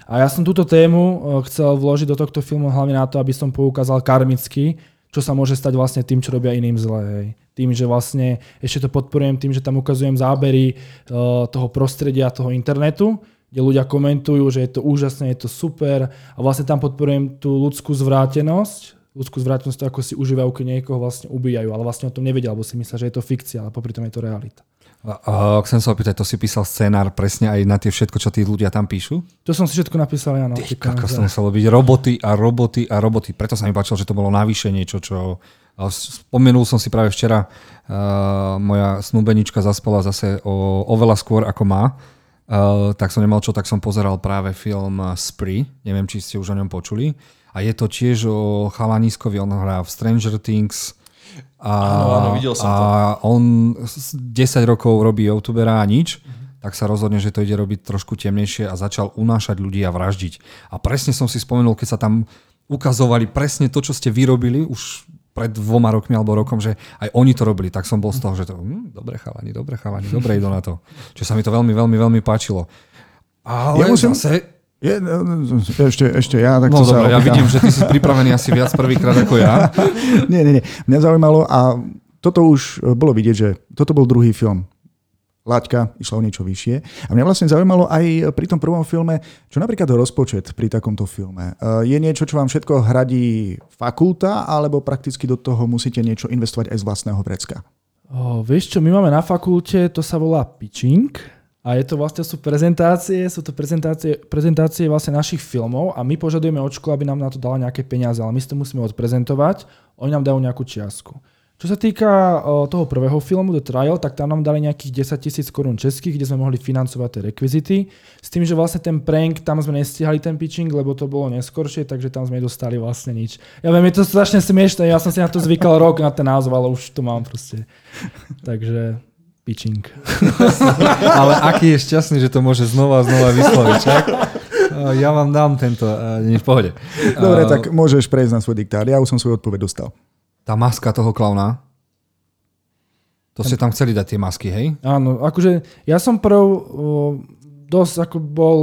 A ja som túto tému e, chcel vložiť do tohto filmu hlavne na to, aby som poukázal karmicky, čo sa môže stať vlastne tým, čo robia iným zle. Hej. Tým, že vlastne ešte to podporujem tým, že tam ukazujem zábery uh, toho prostredia, toho internetu, kde ľudia komentujú, že je to úžasné, je to super a vlastne tam podporujem tú ľudskú zvrátenosť, ľudskú zvrátenosť, to ako si užívajú, keď niekoho vlastne ubíjajú, ale vlastne o tom nevedia, alebo si myslia, že je to fikcia, ale popri tom je to realita. A chcem sa opýtať, to si písal scenár presne aj na tie všetko, čo tí ľudia tam píšu? To som si všetko napísal, áno. Ty, ako to muselo byť roboty a roboty a roboty. Preto sa mi páčilo, že to bolo navyše niečo, čo... Spomenul som si práve včera, uh, moja snúbenička zaspala zase o, oveľa skôr ako má, uh, tak som nemal čo, tak som pozeral práve film Spree, neviem, či ste už o ňom počuli a je to tiež o chalaniskovi, on hrá v Stranger Things. A, áno, áno, videl som a to. on 10 rokov robí youtubera a nič, uh-huh. tak sa rozhodne, že to ide robiť trošku temnejšie a začal unášať ľudí a vraždiť. A presne som si spomenul, keď sa tam ukazovali presne to, čo ste vyrobili už pred dvoma rokmi alebo rokom, že aj oni to robili, tak som bol z toho, že to, hm, dobre chalani, dobre chalani, dobre idú na to. [LAUGHS] Čo sa mi to veľmi, veľmi, veľmi páčilo. Ale ja musím... zase... Je, no, no, ešte, ešte ja. Tak no dobre, ja vidím, že ty si [LAUGHS] pripravený asi viac prvýkrát ako ja. [LAUGHS] nie, nie, nie. Mňa zaujímalo a toto už bolo vidieť, že toto bol druhý film laťka išla o niečo vyššie. A mňa vlastne zaujímalo aj pri tom prvom filme, čo napríklad rozpočet pri takomto filme. E, je niečo, čo vám všetko hradí fakulta, alebo prakticky do toho musíte niečo investovať aj z vlastného vrecka? O, vieš čo, my máme na fakulte, to sa volá pitching. A je to vlastne sú prezentácie, sú to prezentácie, prezentácie vlastne našich filmov a my požadujeme od školy, aby nám na to dala nejaké peniaze, ale my si to musíme odprezentovať, oni nám dajú nejakú čiastku. Čo sa týka toho prvého filmu, The Trial, tak tam nám dali nejakých 10 tisíc korún českých, kde sme mohli financovať tie rekvizity. S tým, že vlastne ten prank, tam sme nestihali ten pitching, lebo to bolo neskoršie, takže tam sme nedostali vlastne nič. Ja viem, je to strašne smiešne, ja som si na to zvykal rok na ten názov, ale už to mám proste. Takže pitching. [LAUGHS] ale aký je šťastný, že to môže znova a znova vysloviť, čak? Ja vám dám tento, nie v pohode. Dobre, tak môžeš prejsť na svoj diktár. Ja už som svoju odpoveď dostal tá maska toho klauna, to ste tam chceli dať tie masky, hej? Áno, akože ja som prv dosť ako bol,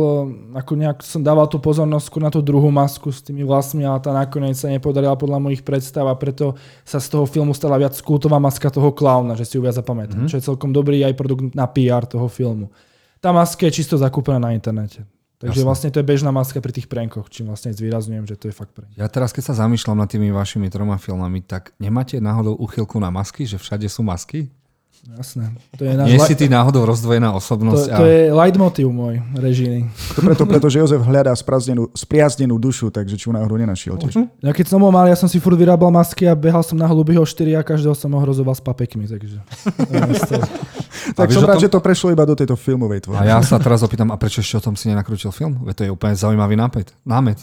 ako nejak som dával tú pozornosť na tú druhú masku s tými vlastmi, ale tá nakoniec sa nepodarila podľa mojich predstav a preto sa z toho filmu stala viac kultová maska toho klauna, že si ju viac zapamätám. Mm-hmm. Čo je celkom dobrý aj produkt na PR toho filmu. Tá maska je čisto zakúpená na internete. Takže Jasne. vlastne to je bežná maska pri tých prenkoch, čím vlastne zvýrazňujem, že to je fakt prank. Ja teraz, keď sa zamýšľam nad tými vašimi troma filmami, tak nemáte náhodou uchylku na masky, že všade sú masky? Jasné. To je náš Nie si ty náhodou rozdvojená osobnosť? To, to a... je leitmotiv môj režijný. To preto, pretože Jozef hľadá spriazdenú dušu, takže či ju náhodou nenašiel tiež. Uh-huh. Ja keď som bol mal, ja som si furt vyrábal masky a behal som na hlubého 4 a každého som ohrozoval s papekmi, takže... [LAUGHS] tak som rád, tom... že to prešlo iba do tejto filmovej tvorby. A ja sa teraz opýtam, a prečo ešte o tom si nenakrútil film? Veď to je úplne zaujímavý nápad. námet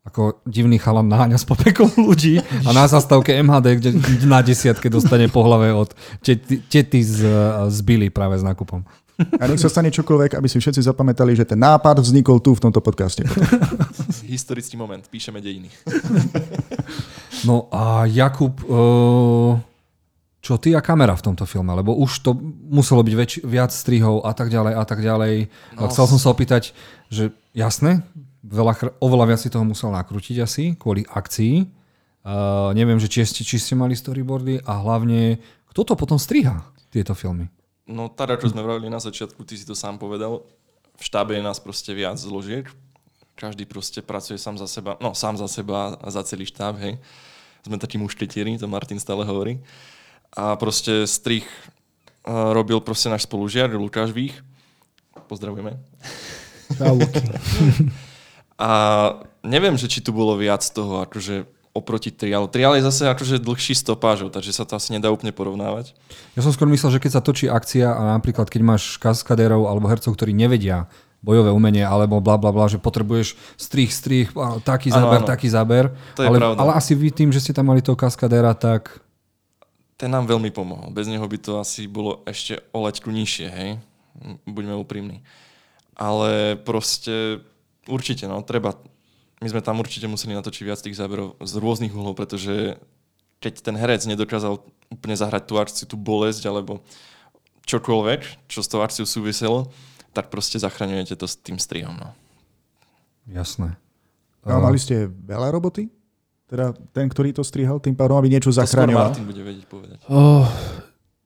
ako divný chalan naháňa s popekom ľudí a na zastávke MHD, kde na desiatke dostane po hlave od tety, tety z, z Billy práve s nákupom. A nech sa stane čokoľvek, aby si všetci zapamätali, že ten nápad vznikol tu v tomto podcaste. Historický moment, píšeme dejiny. No a Jakub, uh, čo ty a kamera v tomto filme? Lebo už to muselo byť väč, viac strihov a tak ďalej a tak ďalej. No, Chcel som sa opýtať, že jasné, veľa, oveľa viac si toho musel nakrútiť asi kvôli akcii. Uh, neviem, že či ste, či ste mali storyboardy a hlavne, kto to potom striha, tieto filmy? No teda, čo sme vravili na začiatku, ty si to sám povedal, v štábe je nás proste viac zložiek. Každý proste pracuje sám za seba, no sám za seba a za celý štáb, hej. Sme takí mušketieri, to Martin stále hovorí. A proste strich uh, robil proste náš spolužiar, Lukáš Vých. Pozdravujeme. Čau, [LAUGHS] A neviem, že či tu bolo viac toho, akože oproti triálu. Triál je zase akože dlhší stopážov, takže sa to asi nedá úplne porovnávať. Ja som skôr myslel, že keď sa točí akcia a napríklad keď máš kaskadérov alebo hercov, ktorí nevedia bojové umenie alebo bla bla bla, že potrebuješ strich, strich, taký záber, ano, taký záber. To je ale, pravda. ale asi vy tým, že ste tam mali toho kaskadéra, tak... Ten nám veľmi pomohol. Bez neho by to asi bolo ešte o leťku nižšie, hej? Buďme úprimní. Ale proste Určite, no, treba. My sme tam určite museli natočiť viac tých záberov z rôznych uhlov, pretože keď ten herec nedokázal úplne zahrať tú akciu, tú bolesť, alebo čokoľvek, čo s tou akciou súviselo, tak proste zachraňujete to s tým strihom. No. Jasné. A mali ste veľa roboty? Teda ten, ktorý to strihal, tým pádom, aby niečo zachraňoval? To Martin bude vedieť povedať. Oh,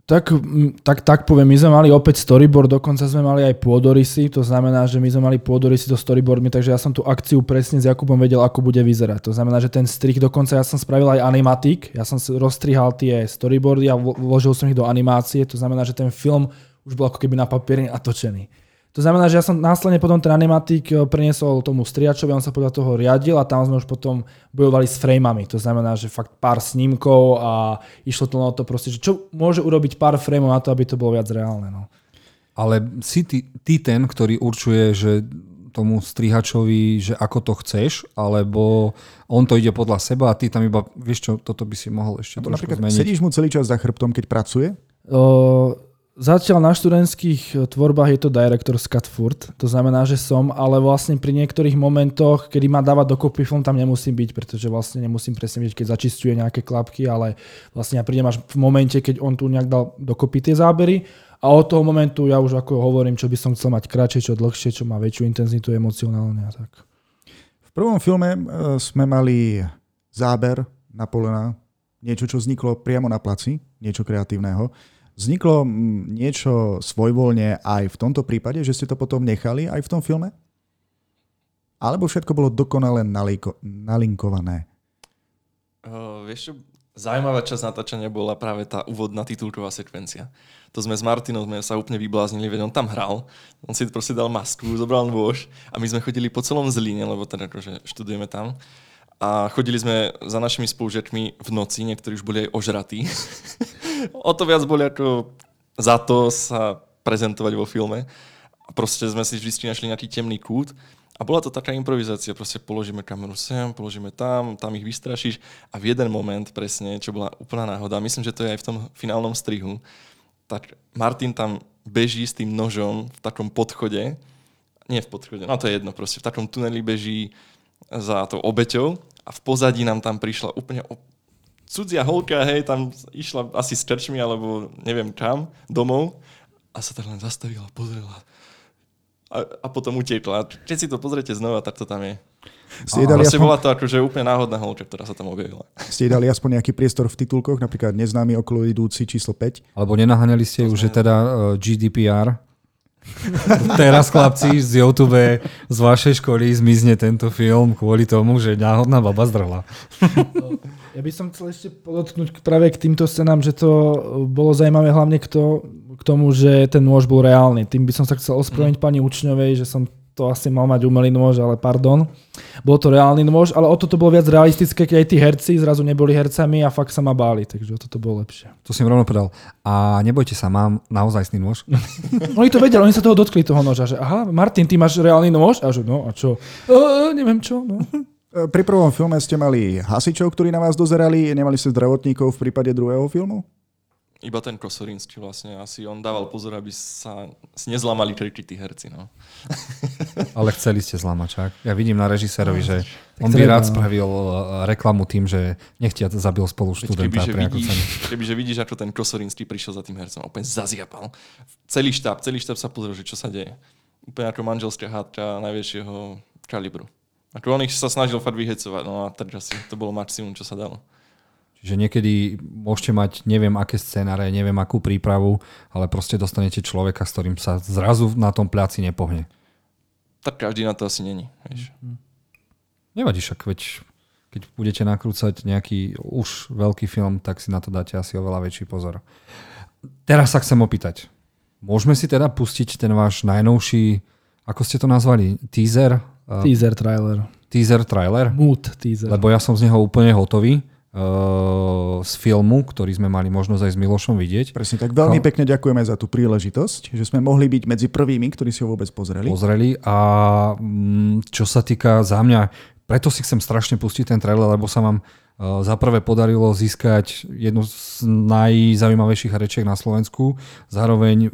tak, tak, tak poviem, my sme mali opäť storyboard, dokonca sme mali aj pôdorysy, to znamená, že my sme mali pôdorysy do storyboardmi, takže ja som tú akciu presne s Jakubom vedel, ako bude vyzerať. To znamená, že ten strih dokonca ja som spravil aj animatik, ja som rozstrihal tie storyboardy a vložil som ich do animácie, to znamená, že ten film už bol ako keby na papieri natočený. To znamená, že ja som následne potom ten animatik eh, preniesol tomu striačovi, on sa podľa toho riadil a tam sme už potom bojovali s frameami. To znamená, že fakt pár snímkov a išlo to na to proste, že čo môže urobiť pár frameov na to, aby to bolo viac reálne. No. Ale si ty, ty ten, ktorý určuje, že tomu strihačovi, že ako to chceš, alebo on to ide podľa seba a ty tam iba, vieš čo, toto by si mohol ešte trošku napríklad zmeniť. sedíš mu celý čas za chrbtom, keď pracuje? Uh, Zatiaľ na študentských e, tvorbách je to director's cut furt, to znamená, že som, ale vlastne pri niektorých momentoch, kedy má dávať dokopy film, tam nemusím byť, pretože vlastne nemusím presne vidieť, keď začistuje nejaké klapky, ale vlastne ja prídem až v momente, keď on tu nejak dal dokopy tie zábery a od toho momentu ja už ako hovorím, čo by som chcel mať kratšie, čo dlhšie, čo má väčšiu intenzitu emocionálne a tak. V prvom filme e, sme mali záber Napoleona, niečo, čo vzniklo priamo na placi, niečo kreatívneho. Vzniklo mm, niečo svojvoľne aj v tomto prípade, že ste to potom nechali aj v tom filme? Alebo všetko bolo dokonale naliko- nalinkované? Uh, vieš čo, zaujímavá časť natáčania bola práve tá úvodná titulková sekvencia. To sme s Martinom sme sa úplne vybláznili, veď on tam hral, on si proste dal masku, zobral nôž a my sme chodili po celom Zlíne, lebo teda akože študujeme tam a chodili sme za našimi spolužiakmi v noci, niektorí už boli aj ožratí. o to viac boli ako za to sa prezentovať vo filme. A proste sme si vždy našli nejaký temný kút a bola to taká improvizácia, proste položíme kameru sem, položíme tam, tam ich vystrašíš a v jeden moment presne, čo bola úplná náhoda, myslím, že to je aj v tom finálnom strihu, tak Martin tam beží s tým nožom v takom podchode, nie v podchode, no to je jedno, proste v takom tuneli beží za tou obeťou a v pozadí nám tam prišla úplne cudzia holka, hej, tam išla asi s krčmi alebo neviem kam, domov a sa tak len zastavila, pozrela a, a potom utekla. Keď si to pozriete znova, tak to tam je. Ste dali aspoň... bola to akože úplne náhodná holka, ktorá sa tam objavila. Ste dali aspoň nejaký priestor v titulkoch, napríklad neznámy okolo idúci číslo 5? Alebo nenaháňali ste ju, že teda uh, e, GDPR [LAUGHS] Teraz, chlapci, z YouTube z vašej školy zmizne tento film kvôli tomu, že náhodná baba zdrhla. Ja by som chcel ešte podotknúť práve k týmto scenám, že to bolo zaujímavé hlavne k, to, k tomu, že ten nôž bol reálny. Tým by som sa chcel ospravedlniť mm. pani Učňovej, že som to asi mal mať umelý nôž, ale pardon. Bol to reálny nôž, ale o toto bolo viac realistické, keď aj tí herci zrazu neboli hercami a fakt sa ma báli, takže o toto bolo lepšie. To si im rovno povedal. A nebojte sa, mám naozaj nôž. [LAUGHS] oni to vedeli, oni sa toho dotkli, toho noža, že aha, Martin, ty máš reálny nôž? A že no, a čo? E, neviem čo, no. [LAUGHS] Pri prvom filme ste mali hasičov, ktorí na vás dozerali, nemali ste zdravotníkov v prípade druhého filmu? Iba ten Kosorinský vlastne. Asi on dával pozor, aby sa nezlamali krky tí herci. No. [LAUGHS] Ale chceli ste zlamať, čak? Ja vidím na režisérovi, že on by rád spravil e, reklamu tým, že nechtia zabil spolu študenta. Kebyže vidíš, [LAUGHS] kebyže vidíš, ako ten Kosorinský prišiel za tým hercom úplne zaziapal. Celý štáb, celý štáb sa pozrel, že čo sa deje. Úplne ako manželská hádka najväčšieho kalibru. Ako on ich sa snažil fakt vyhecovať, no a tak asi to bolo maximum, čo sa dalo. Čiže niekedy môžete mať neviem aké scenáre, neviem akú prípravu, ale proste dostanete človeka, s ktorým sa zrazu na tom pláci nepohne. Tak každý na to asi není. Vieš. Mhm. Nevadí však, veď keď budete nakrúcať nejaký už veľký film, tak si na to dáte asi oveľa väčší pozor. Teraz sa chcem opýtať. Môžeme si teda pustiť ten váš najnovší, ako ste to nazvali, teaser? Teaser trailer. Teaser trailer? Mood teaser. Lebo ja som z neho úplne hotový z filmu, ktorý sme mali možnosť aj s Milošom vidieť. Presne tak. Veľmi pekne ďakujeme za tú príležitosť, že sme mohli byť medzi prvými, ktorí si ho vôbec pozreli. Pozreli a mm, čo sa týka za mňa, preto si chcem strašne pustiť ten trailer, lebo sa vám za prvé podarilo získať jednu z najzaujímavejších rečiek na Slovensku. Zároveň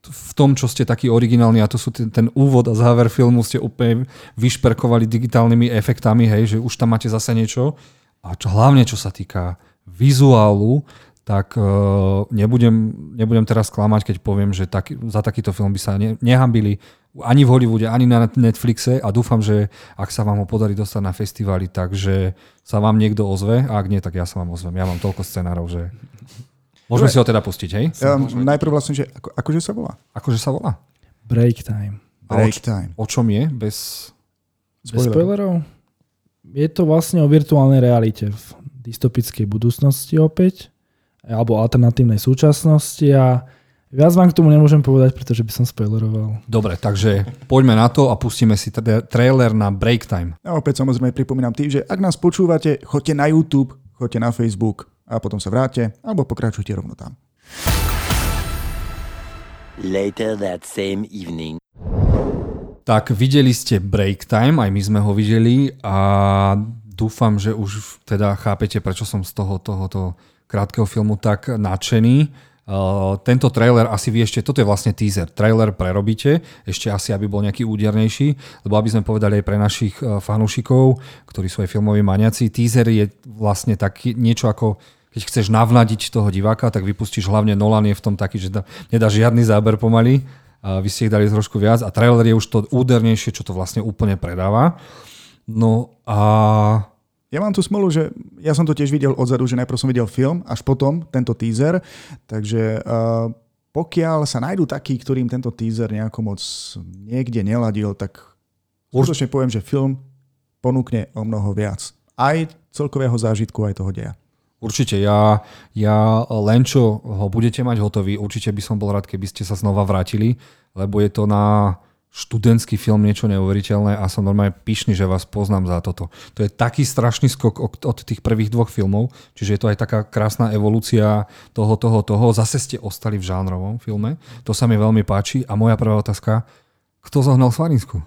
v tom, čo ste taký originálni, a to sú ten, ten úvod a záver filmu, ste úplne vyšperkovali digitálnymi efektami, hej, že už tam máte zase niečo a čo, hlavne čo sa týka vizuálu, tak uh, nebudem, nebudem teraz klamať, keď poviem, že tak, za takýto film by sa ne, nehambili ani v Hollywoode, ani na Netflixe a dúfam, že ak sa vám ho podarí dostať na festivály, takže sa vám niekto ozve a ak nie, tak ja sa vám ozvem. Ja mám toľko scenárov, že... Môžeme si ho teda pustiť, hej? Ja, najprv vlastne, že ako, akože sa volá? Akože sa volá? Break time. Break time. O čom je? Bez... Bez spoilerov? Je to vlastne o virtuálnej realite v dystopickej budúcnosti opäť, alebo alternatívnej súčasnosti a viac vám k tomu nemôžem povedať, pretože by som spoileroval. Dobre, takže poďme na to a pustíme si tra- trailer na Break Time. A opäť samozrejme pripomínam tým, že ak nás počúvate, choďte na YouTube, choďte na Facebook a potom sa vráte, alebo pokračujte rovno tam. Later that same evening. Tak videli ste Break Time, aj my sme ho videli a dúfam, že už teda chápete, prečo som z toho tohoto krátkeho filmu tak nadšený. Uh, tento trailer asi vy ešte, toto je vlastne teaser. Trailer prerobíte, ešte asi, aby bol nejaký údernejší, lebo aby sme povedali aj pre našich uh, fanúšikov, ktorí sú aj filmoví maniaci, teaser je vlastne taký niečo ako keď chceš navnadiť toho diváka, tak vypustíš hlavne Nolan je v tom taký, že nedá žiadny záber pomaly, vy ste ich dali trošku viac a trailer je už to údernejšie, čo to vlastne úplne predáva. No a ja mám tu smolu, že ja som to tiež videl odzadu, že najprv som videl film, až potom tento teaser, takže uh, pokiaľ sa nájdú takí, ktorým tento teaser nejako moc niekde neladil, tak určite poviem, že film ponúkne o mnoho viac. Aj celkového zážitku, aj toho deja. Určite, ja, ja len čo ho budete mať hotový, určite by som bol rád, keby ste sa znova vrátili, lebo je to na študentský film niečo neuveriteľné a som normálne pyšný, že vás poznám za toto. To je taký strašný skok od tých prvých dvoch filmov, čiže je to aj taká krásna evolúcia toho, toho, toho. Zase ste ostali v žánrovom filme, to sa mi veľmi páči. A moja prvá otázka, kto zohnal Svarinsku?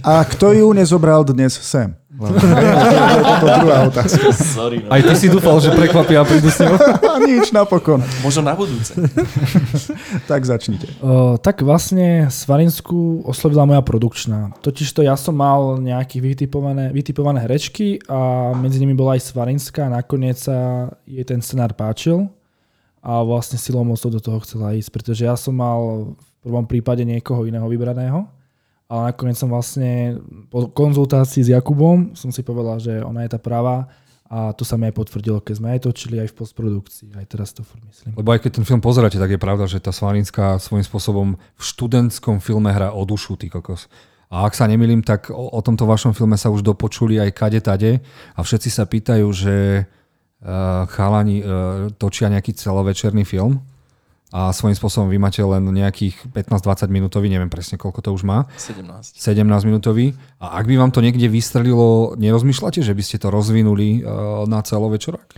A kto ju nezobral dnes sem? [LAUGHS] to je druhá otázka. Sorry, no. Aj ty si dúfal, že prekvapia a prídu s ňou? [LAUGHS] Nič, napokon. Možno na budúce. [LAUGHS] tak začnite. O, tak vlastne Svarinsku oslovila moja produkčná. Totiž to ja som mal nejaké vytipované, vytipované herečky a medzi nimi bola aj Svarinská. Nakoniec sa jej ten scenár páčil a vlastne silou mocou do toho chcela ísť, pretože ja som mal v prvom prípade niekoho iného vybraného ale nakoniec som vlastne po konzultácii s Jakubom som si povedal, že ona je tá pravá a to sa mi aj potvrdilo, keď sme aj točili aj v postprodukcii. Aj teraz to furt myslím. Lebo aj keď ten film pozeráte, tak je pravda, že tá Svalinská svojím spôsobom v študentskom filme hrá o dušu, ty kokos. A ak sa nemýlim, tak o, o tomto vašom filme sa už dopočuli aj kade tade a všetci sa pýtajú, že uh, chalani uh, točia nejaký celovečerný film a svojím spôsobom vy máte len nejakých 15-20 minútový, neviem presne koľko to už má. 17. 17 minútový. A ak by vám to niekde vystrelilo, nerozmýšľate, že by ste to rozvinuli uh, na celovečerák?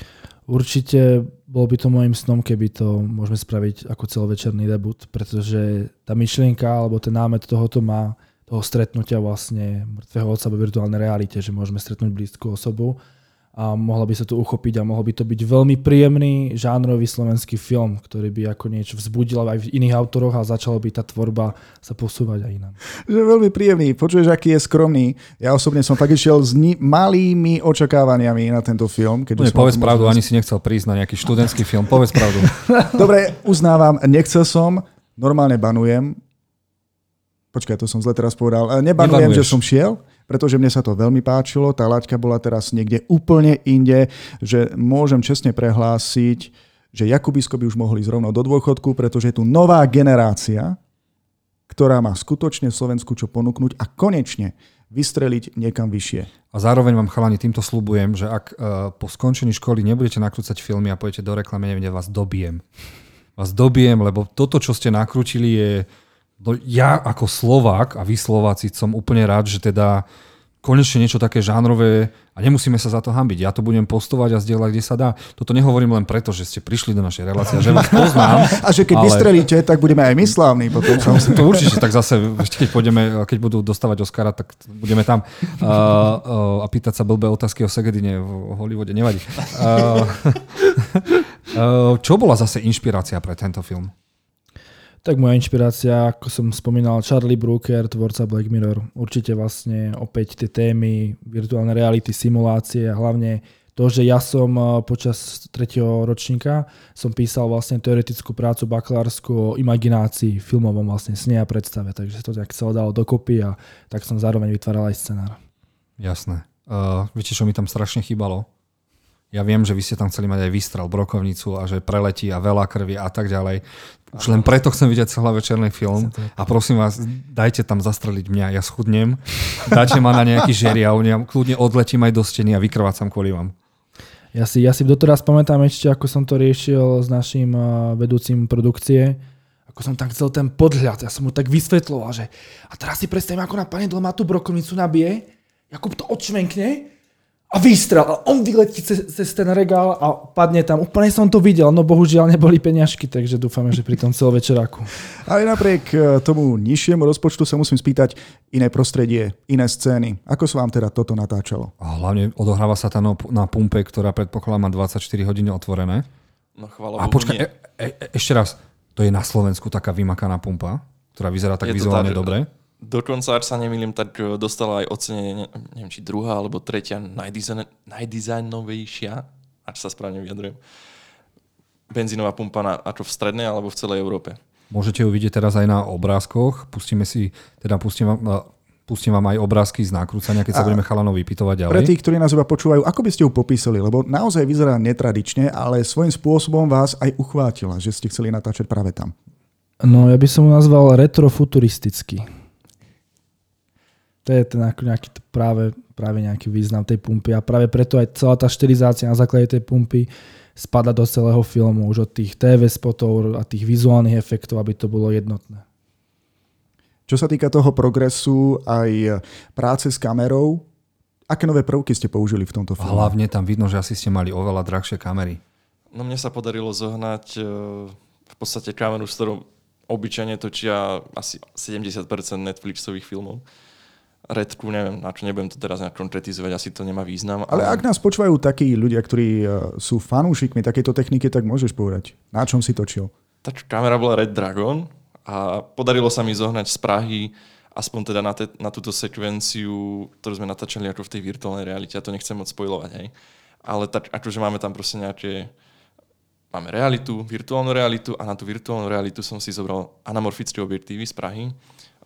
Určite bol by to môjim snom, keby to môžeme spraviť ako celovečerný debut, pretože tá myšlienka alebo ten námet tohoto má toho stretnutia vlastne mŕtvého otca vo virtuálnej realite, že môžeme stretnúť blízku osobu a mohla by sa to uchopiť a mohol by to byť veľmi príjemný žánrový slovenský film, ktorý by ako niečo vzbudil aj v iných autoroch a začala by tá tvorba sa posúvať aj inám. Že veľmi príjemný, počuješ, aký je skromný. Ja osobne som fakt išiel s ni- malými očakávaniami na tento film. Keď povedz pravdu, ani si nechcel prísť na nejaký študentský film, povedz pravdu. [LAUGHS] Dobre, uznávam, nechcel som, normálne banujem. Počkaj, to som zle teraz povedal. Nebanujem, Nebanuješ. že som šiel, pretože mne sa to veľmi páčilo. Tá laťka bola teraz niekde úplne inde, že môžem čestne prehlásiť, že Jakubisko by už mohli ísť rovno do dôchodku, pretože je tu nová generácia, ktorá má skutočne Slovensku čo ponúknuť a konečne vystreliť niekam vyššie. A zároveň vám chalani týmto slubujem, že ak uh, po skončení školy nebudete nakrúcať filmy a pôjdete do reklamy, neviem, vás dobijem. Vás dobijem, lebo toto, čo ste nakrútili, je No ja ako Slovák a vy Slováci som úplne rád, že teda konečne niečo také žánrové a nemusíme sa za to hambiť. Ja to budem postovať a zdieľať, kde sa dá. Toto nehovorím len preto, že ste prišli do našej relácie, že vás [LAUGHS] poznám. A že keď ale... vystrelíte, tak budeme aj my slávni potom. [LAUGHS] To určite, tak zase, keď pôjdeme, keď budú dostávať Oscara, tak budeme tam. Uh, uh, a pýtať sa blbé otázky o Segedine v Hollywoode, nevadí. Uh, [LAUGHS] uh, čo bola zase inšpirácia pre tento film? Tak moja inšpirácia, ako som spomínal, Charlie Brooker, tvorca Black Mirror. Určite vlastne opäť tie témy, virtuálne reality, simulácie a hlavne to, že ja som eh, počas tretieho ročníka som písal vlastne teoretickú prácu bakalársku o imaginácii, filmovom vlastne sne a predstave, takže to tak celé dalo dokopy a tak som zároveň vytváral aj scenár. Jasné. Uh, viete, čo mi tam strašne chýbalo? Ja viem, že vy ste tam chceli mať aj výstrel, brokovnicu a že preletí a veľa krvi a tak ďalej. Už len preto chcem vidieť celý večerný film. A prosím vás, dajte tam zastreliť mňa, ja schudnem, dajte ma na nejaký žeriav, ja kľudne odletím aj do steny a vykrvácam kvôli vám. Ja si, ja si doteraz pamätám ešte, ako som to riešil s našim vedúcim produkcie, ako som tam chcel ten podhľad, ja som mu tak vysvetloval, že a teraz si predstavím, ako na pani má tú brokovnicu nabije, Jakub to odšvenkne a výstrel a on vyletí cez, cez ten regál a padne tam. Úplne som to videl, no bohužiaľ neboli peňažky, takže dúfame, že pri tom celovečeráku. Ale napriek e, tomu nižšiemu rozpočtu sa musím spýtať iné prostredie, iné scény. Ako sa vám teda toto natáčalo? A hlavne odohráva sa tam na pumpe, ktorá predpokladá má 24 hodín otvorené. No chvála A počkaj, e, e, e, ešte raz, to je na Slovensku taká vymakaná pumpa, ktorá vyzerá tak Je vizuálne tak, dobre. Dokonca, ak sa nemýlim, tak e, dostala aj ocenenie, ne- neviem, či druhá alebo tretia najdizajn, najdizajnovejšia, ak sa správne vyjadrujem, benzínová pumpa na, ako v strednej alebo v celej Európe. Môžete ju vidieť teraz aj na obrázkoch. Pustíme si, teda pustím vám, e, pustím vám aj obrázky z nakrúcania, keď sa A- budeme chalanov vypytovať ďalej. Pre tých, ktorí nás iba počúvajú, ako by ste ju popísali? Lebo naozaj vyzerá netradične, ale svojím spôsobom vás aj uchvátila, že ste chceli natáčať práve tam. No, ja by som ho nazval retrofuturistický. To je ten nejaký práve, práve nejaký význam tej pumpy a práve preto aj celá tá štilizácia na základe tej pumpy spada do celého filmu, už od tých TV spotov a tých vizuálnych efektov, aby to bolo jednotné. Čo sa týka toho progresu aj práce s kamerou, aké nové prvky ste použili v tomto filme? hlavne tam vidno, že asi ste mali oveľa drahšie kamery. No mne sa podarilo zohnať e, v podstate kameru, s ktorou obyčajne točia asi 70% Netflixových filmov. Redku, neviem, na čo nebudem to teraz nejak konkretizovať, asi to nemá význam. Ale ak nás počúvajú takí ľudia, ktorí e, sú fanúšikmi takéto techniky, tak môžeš povedať, na čom si točil. tá kamera bola Red Dragon a podarilo sa mi zohnať z Prahy aspoň teda na, te, na túto sekvenciu, ktorú sme natáčali ako v tej virtuálnej realite. Ja to nechcem moc spojovať, hej. Ale tak, akože máme tam proste nejaké máme realitu, virtuálnu realitu a na tú virtuálnu realitu som si zobral anamorfické objektívy z Prahy.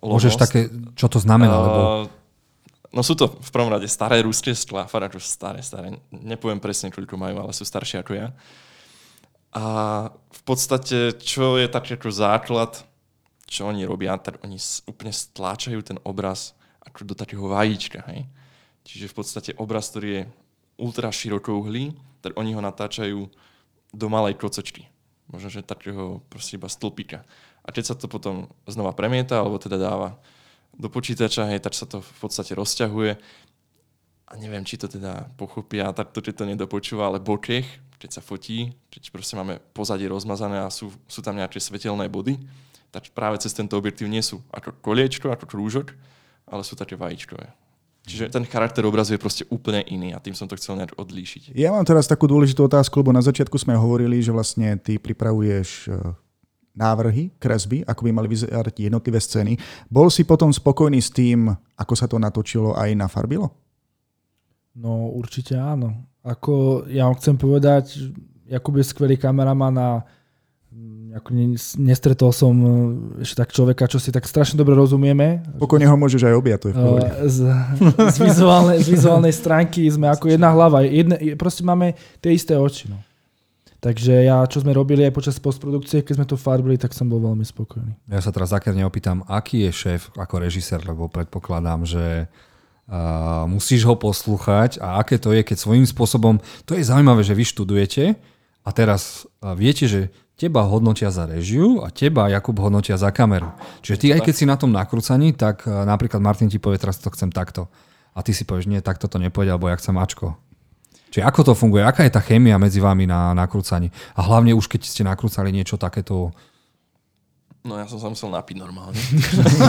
Môžeš Lonost. také, čo to znamená, lebo Uh, No sú to v prvom rade staré ruské sklá, fakt ako staré, staré. Nepoviem presne, koľko majú, ale sú staršie ako ja. A v podstate, čo je taký ako základ, čo oni robia, tak oni úplne stláčajú ten obraz ako do takého vajíčka. Hej? Čiže v podstate obraz, ktorý je ultra širokouhlý, tak oni ho natáčajú do malej kocočky. Možno, že takého proste iba stĺpika. A keď sa to potom znova premieta, alebo teda dáva do počítača, hej, tak sa to v podstate rozťahuje. A neviem, či to teda pochopia, tak to, keď to nedopočúva, ale bokeh, keď sa fotí, keď proste máme pozadie rozmazané a sú, sú tam nejaké svetelné body, tak práve cez tento objektív nie sú ako koliečko, ako krúžok, ale sú také vajíčkové. Čiže ten charakter obrazu je proste úplne iný a tým som to chcel nejak odlíšiť. Ja mám teraz takú dôležitú otázku, lebo na začiatku sme hovorili, že vlastne ty pripravuješ e, návrhy, kresby, ako by mali vyzerať jednotlivé scény. Bol si potom spokojný s tým, ako sa to natočilo aj na farbilo? No určite áno. Ako ja vám chcem povedať, Jakub je skvelý kameraman a mm, ako ne, nestretol som e, ešte tak človeka, čo si tak strašne dobre rozumieme. Pokojne ho môžeš aj objať, to je v pohode. Uh, z, z, vizuálnej, z vizuálnej stránky sme ako jedna hlava. Jedne, proste máme tie isté oči. No. Takže ja, čo sme robili aj počas postprodukcie, keď sme to farbili, tak som bol veľmi spokojný. ja sa teraz zákerne opýtam, aký je šéf ako režisér, lebo predpokladám, že uh, musíš ho poslúchať a aké to je, keď svojím spôsobom, to je zaujímavé, že vy študujete a teraz uh, viete, že teba hodnotia za režiu a teba Jakub hodnotia za kameru. Čiže ty aj keď si na tom nakrúcaní, tak napríklad Martin ti povie, teraz to chcem takto. A ty si povieš, nie, takto to nepôjde, alebo ja chcem Ačko. Čiže ako to funguje? Aká je tá chémia medzi vami na nakrúcaní? A hlavne už keď ste nakrúcali niečo takéto No ja som sa musel napiť normálne.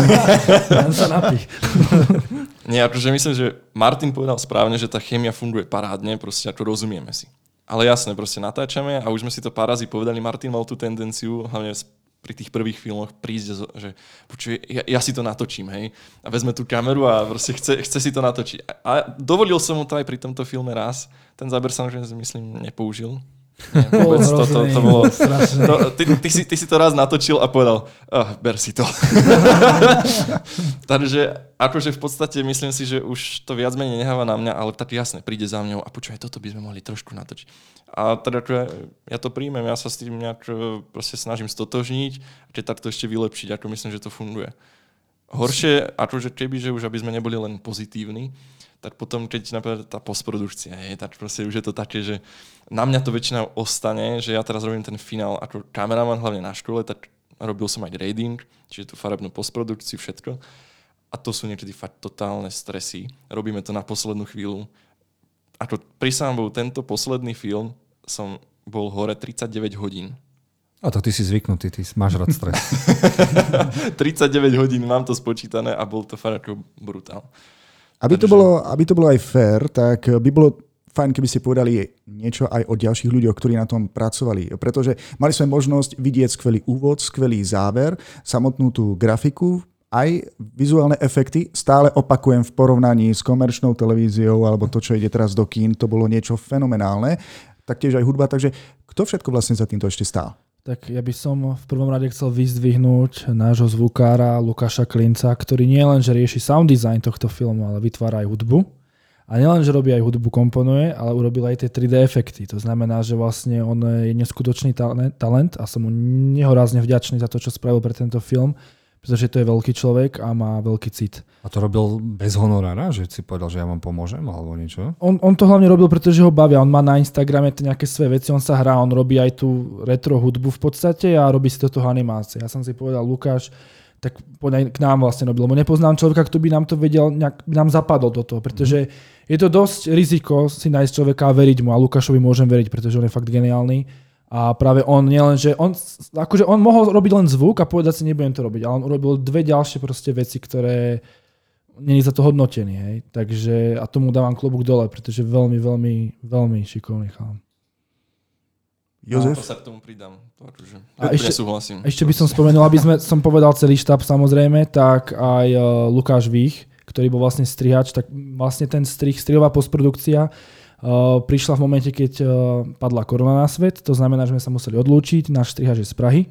[LAUGHS] Len sa napí. [LAUGHS] Nie, akože myslím, že Martin povedal správne, že tá chémia funguje parádne, proste ako rozumieme si. Ale jasne, proste natáčame a už sme si to pár razy povedali, Martin mal tú tendenciu, hlavne pri tých prvých filmoch prísť, že počuj, ja, ja si to natočím, hej. A vezme tú kameru a proste chce, chce si to natočiť. A, a dovolil som mu to aj pri tomto filme raz. Ten záber sa myslím nepoužil. Nie, vôbec to, to, to, bolo, to, ty, ty, si, ty si to raz natočil a povedal, oh, ber si to. [LAUGHS] Takže akože v podstate myslím si, že už to viac menej neháva na mňa, ale tak jasne, príde za mňou a počúvaj, toto by sme mohli trošku natočiť. A teda akože ja to príjmem, ja sa s tým nejak e, proste snažím stotožniť a keď takto ešte vylepšiť, ako myslím, že to funguje. Horšie, akože keby, že už aby sme neboli len pozitívni, tak potom, keď napríklad tá postprodukcia je, tak proste už je to také, že na mňa to väčšinou ostane, že ja teraz robím ten finál ako kameraman, hlavne na škole, tak robil som aj grading, čiže tú farebnú postprodukciu, všetko. A to sú niekedy fakt totálne stresy. Robíme to na poslednú chvíľu. Ako pri Bohu, tento posledný film som bol hore 39 hodín. A to ty si zvyknutý, ty máš rád stres. [LAUGHS] 39 hodín mám to spočítané a bol to fakt ako brutál. Aby to, Takže- bolo, aby to bolo aj fair, tak by bolo fajn, keby ste povedali niečo aj o ďalších ľuďoch, ktorí na tom pracovali. Pretože mali sme možnosť vidieť skvelý úvod, skvelý záver, samotnú tú grafiku, aj vizuálne efekty stále opakujem v porovnaní s komerčnou televíziou alebo to, čo ide teraz do kín, to bolo niečo fenomenálne. Taktiež aj hudba, takže kto všetko vlastne za týmto ešte stál? Tak ja by som v prvom rade chcel vyzdvihnúť nášho zvukára Lukáša Klinca, ktorý nie len, že rieši sound design tohto filmu, ale vytvára aj hudbu. A nielen, že robí aj hudbu, komponuje, ale urobil aj tie 3D efekty. To znamená, že vlastne on je neskutočný talent a som mu nehorázne vďačný za to, čo spravil pre tento film pretože to je veľký človek a má veľký cit. A to robil bez honorára, že si povedal, že ja vám pomôžem alebo niečo? On, on to hlavne robil, pretože ho bavia. On má na Instagrame nejaké svoje veci, on sa hrá, on robí aj tú retro hudbu v podstate a robí si do toho animácie. Ja som si povedal, Lukáš, tak poďme k nám vlastne robil, lebo nepoznám človeka, kto by nám to vedel, nejak, by nám zapadol do toho, pretože je to dosť riziko si nájsť človeka a veriť mu a Lukášovi môžem veriť, pretože on je fakt geniálny a práve on nielen, že on, akože on mohol robiť len zvuk a povedať si, nebudem to robiť, ale on urobil dve ďalšie proste veci, ktoré není za to hodnotený, hej. Takže, a tomu dávam klobúk dole, pretože veľmi, veľmi, veľmi šikovný chalán. Jozef? A sa k tomu pridám. To akože, a ešte, súhlasím. Ešte by som spomenul, aby sme, som povedal celý štáb samozrejme, tak aj uh, Lukáš Vých, ktorý bol vlastne strihač, tak vlastne ten strih, strihová postprodukcia prišla v momente, keď uh, padla korona na svet, to znamená, že sme sa museli odlúčiť, náš strihač je z Prahy,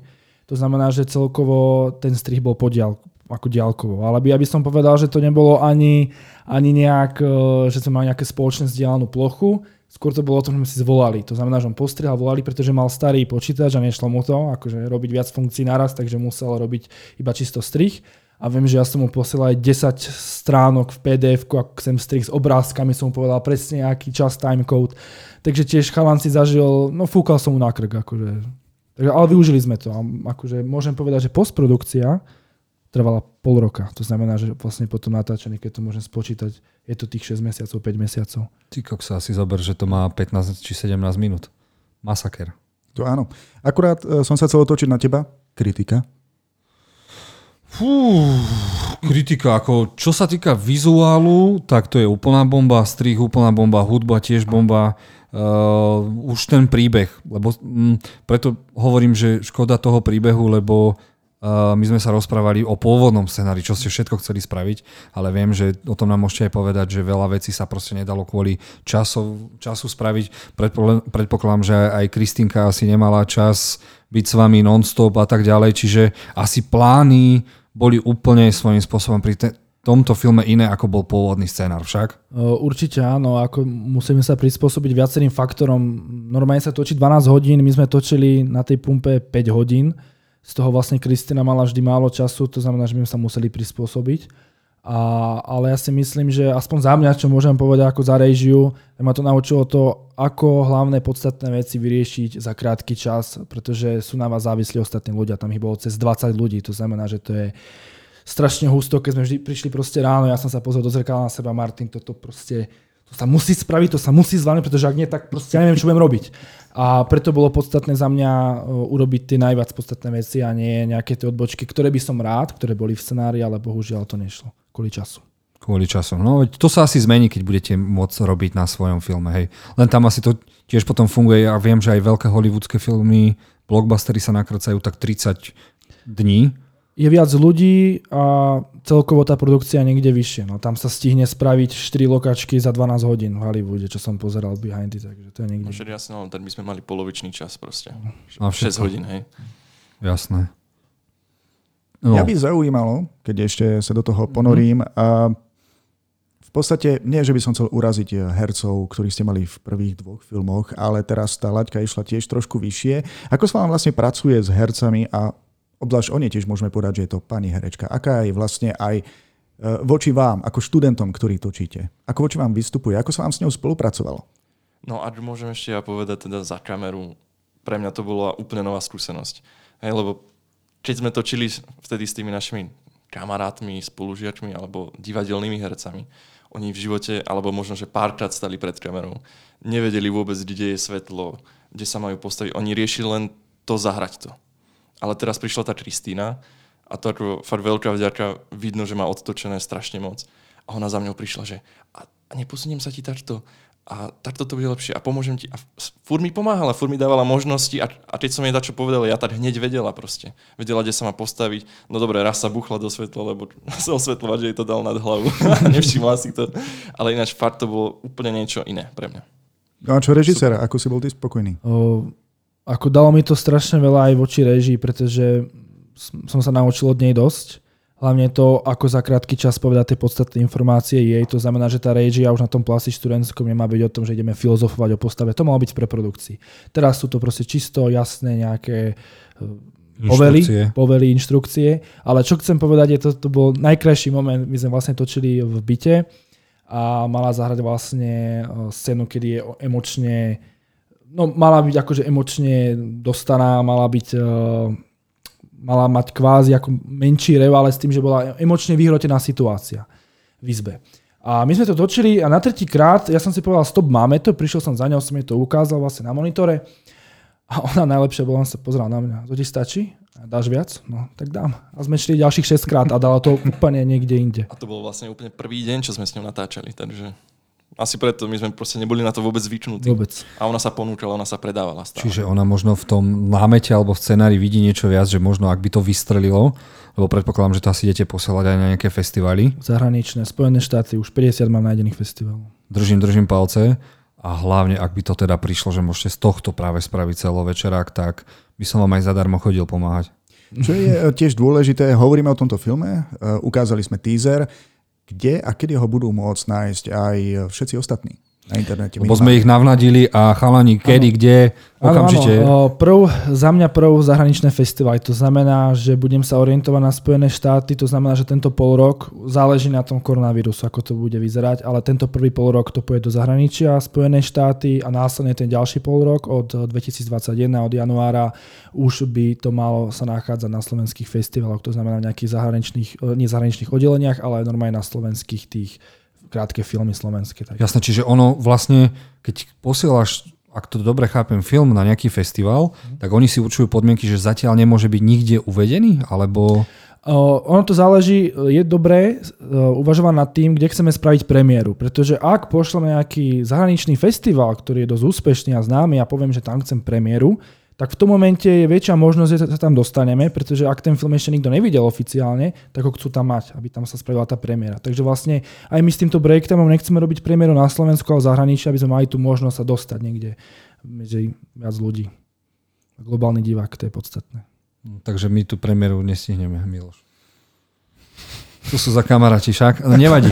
to znamená, že celkovo ten strih bol podial, ako diálkovo. Ale by, aby som povedal, že to nebolo ani, ani nejak, uh, že sme mali nejaké spoločné vzdialenú plochu, skôr to bolo o tom, že sme si zvolali. To znamená, že on postrihal, volali, pretože mal starý počítač a nešlo mu to, akože robiť viac funkcií naraz, takže musel robiť iba čisto strih a viem, že ja som mu posielal aj 10 stránok v pdf ako sem strich s obrázkami, som mu povedal presne aký čas, timecode. Takže tiež chalan si zažil, no fúkal som mu na krk, akože. Takže, ale využili sme to. A akože môžem povedať, že postprodukcia trvala pol roka. To znamená, že vlastne potom natáčaní, keď to môžem spočítať, je to tých 6 mesiacov, 5 mesiacov. Ty sa asi zober, že to má 15 či 17 minút. Masaker. To áno. Akurát e, som sa chcel otočiť na teba. Kritika. Fú, kritika, ako čo sa týka vizuálu, tak to je úplná bomba, strih úplná bomba, hudba tiež bomba, uh, už ten príbeh, lebo um, preto hovorím, že škoda toho príbehu, lebo uh, my sme sa rozprávali o pôvodnom scenári, čo ste všetko chceli spraviť, ale viem, že o tom nám môžete aj povedať, že veľa vecí sa proste nedalo kvôli času, času spraviť. Predpokladám, že aj Kristinka asi nemala čas byť s vami non-stop a tak ďalej, čiže asi plány boli úplne svojím spôsobom pri te- tomto filme iné, ako bol pôvodný scénar však? Určite áno, ako musíme sa prispôsobiť viacerým faktorom. Normálne sa točí 12 hodín, my sme točili na tej pumpe 5 hodín, z toho vlastne Kristina mala vždy málo času, to znamená, že my sa museli prispôsobiť. A, ale ja si myslím, že aspoň za mňa, čo môžem povedať ako za režiu, ma to naučilo to, ako hlavné podstatné veci vyriešiť za krátky čas, pretože sú na vás závislí ostatní ľudia. Tam ich bolo cez 20 ľudí, to znamená, že to je strašne husto, keď sme vždy prišli proste ráno, ja som sa pozrel do zrkadla na seba, Martin, toto proste to sa musí spraviť, to sa musí zvládnuť, pretože ak nie, tak proste ja neviem, čo budem robiť. A preto bolo podstatné za mňa e, urobiť tie najviac podstatné veci a nie nejaké tie odbočky, ktoré by som rád, ktoré boli v scenári, ale bohužiaľ to nešlo kvôli času. Kvôli času. No to sa asi zmení, keď budete môcť robiť na svojom filme. Hej. Len tam asi to tiež potom funguje. Ja viem, že aj veľké hollywoodske filmy, blockbustery sa nakracajú tak 30 dní. Je viac ľudí a celkovo tá produkcia niekde vyššie. No, tam sa stihne spraviť 4 lokačky za 12 hodín v Hollywoode, čo som pozeral behind it, takže to je niekde. No, jasne, no, tak by sme mali polovičný čas proste. No, 6 hodín, hej. Jasné. No. Mňa by zaujímalo, keď ešte sa do toho ponorím, mm-hmm. a v podstate nie, že by som chcel uraziť hercov, ktorí ste mali v prvých dvoch filmoch, ale teraz tá laťka išla tiež trošku vyššie. Ako sa vám vlastne pracuje s hercami a obzvlášť o nej tiež môžeme povedať, že je to pani herečka. Aká je vlastne aj e, voči vám, ako študentom, ktorí točíte? Ako voči vám vystupuje? Ako sa vám s ňou spolupracovalo? No a môžem ešte ja povedať teda za kameru, pre mňa to bola úplne nová skúsenosť. Hej, lebo keď sme točili vtedy s tými našimi kamarátmi, spolužiačmi alebo divadelnými hercami, oni v živote, alebo možno, že párkrát stali pred kamerou, nevedeli vôbec, kde je svetlo, kde sa majú postaviť. Oni riešili len to zahrať to. Ale teraz prišla tá Kristýna a to ako fakt veľká vďaka, vidno, že má odtočené strašne moc. A ona za mňou prišla, že a, neposuniem sa ti takto a takto to bude lepšie a pomôžem ti. A fur mi pomáhala, fur mi dávala možnosti a, a keď som jej čo povedal, ja tak hneď vedela proste. Vedela, kde sa má postaviť. No dobre, raz sa buchla do svetla, lebo [LAUGHS] sa osvetľovať, že jej to dal nad hlavu. [LAUGHS] Nevšimla si to. Ale ináč fakt to bolo úplne niečo iné pre mňa. No a čo režisér, ako si bol ty spokojný? O, ako dalo mi to strašne veľa aj voči režii, pretože som sa naučil od nej dosť Hlavne to, ako za krátky čas povedať tie podstatné informácie jej. To znamená, že tá režia už na tom plasy študentskom nemá byť o tom, že ideme filozofovať o postave. To malo byť pre produkcii. Teraz sú to proste čisto, jasné nejaké eh, povely, povely, inštrukcie. Ale čo chcem povedať, je to, to bol najkrajší moment. My sme vlastne točili v byte a mala zahrať vlastne eh, scénu, kedy je emočne no mala byť akože emočne dostaná, mala byť uh, mala mať kvázi ako menší rev, ale s tým, že bola emočne vyhrotená situácia v izbe. A my sme to točili a na tretí krát ja som si povedal, stop, máme to, prišiel som za ňou, som jej to ukázal vlastne na monitore a ona najlepšie bola, sa pozrela na mňa, to ti stačí? Dáš viac? No, tak dám. A sme šli ďalších 6 krát a dala to úplne niekde inde. A to bol vlastne úplne prvý deň, čo sme s ňou natáčali, takže asi preto my sme proste neboli na to vôbec zvyknutí. Vôbec. A ona sa ponúčala, ona sa predávala stále. Čiže ona možno v tom námete alebo v scenári vidí niečo viac, že možno ak by to vystrelilo, lebo predpokladám, že to asi idete posielať aj na nejaké festivaly. Zahraničné, Spojené štáty, už 50 mám nájdených festivalov. Držím, držím palce. A hlavne, ak by to teda prišlo, že môžete z tohto práve spraviť celovečerák, tak by som vám aj zadarmo chodil pomáhať. Čo je tiež dôležité, hovoríme o tomto filme, uh, ukázali sme teaser, kde a kedy ho budú môcť nájsť aj všetci ostatní na internete. Lebo sme ich navnadili a chalani, kedy, ano. kde, okamžite. Ano, ano. Prv, za mňa prv zahraničné festivaly. To znamená, že budem sa orientovať na Spojené štáty, to znamená, že tento pol rok záleží na tom koronavírusu, ako to bude vyzerať, ale tento prvý pol rok to pôjde do zahraničia, Spojené štáty a následne ten ďalší pol rok od 2021, od januára už by to malo sa nachádzať na slovenských festivaloch, to znamená v nejakých zahraničných, e, nie zahraničných oddeleniach, ale normálne na slovenských tých krátke filmy slovenské. Tak. Jasné, čiže ono vlastne, keď posielaš ak to dobre chápem, film na nejaký festival, mm. tak oni si určujú podmienky, že zatiaľ nemôže byť nikde uvedený, alebo... Uh, ono to záleží, je dobré uh, uvažovať nad tým, kde chceme spraviť premiéru, pretože ak pošleme nejaký zahraničný festival, ktorý je dosť úspešný a známy a poviem, že tam chcem premiéru, tak v tom momente je väčšia možnosť, že sa tam dostaneme, pretože ak ten film ešte nikto nevidel oficiálne, tak ho chcú tam mať, aby tam sa spravila tá premiéra. Takže vlastne aj my s týmto breaktimom nechceme robiť premiéru na Slovensku, v zahraničí, aby sme mali tú možnosť sa dostať niekde medzi viac ľudí. Globálny divák, to je podstatné. No, takže my tú premiéru nestihneme, Miloš. Tu sú za kamaráti však, nevadí.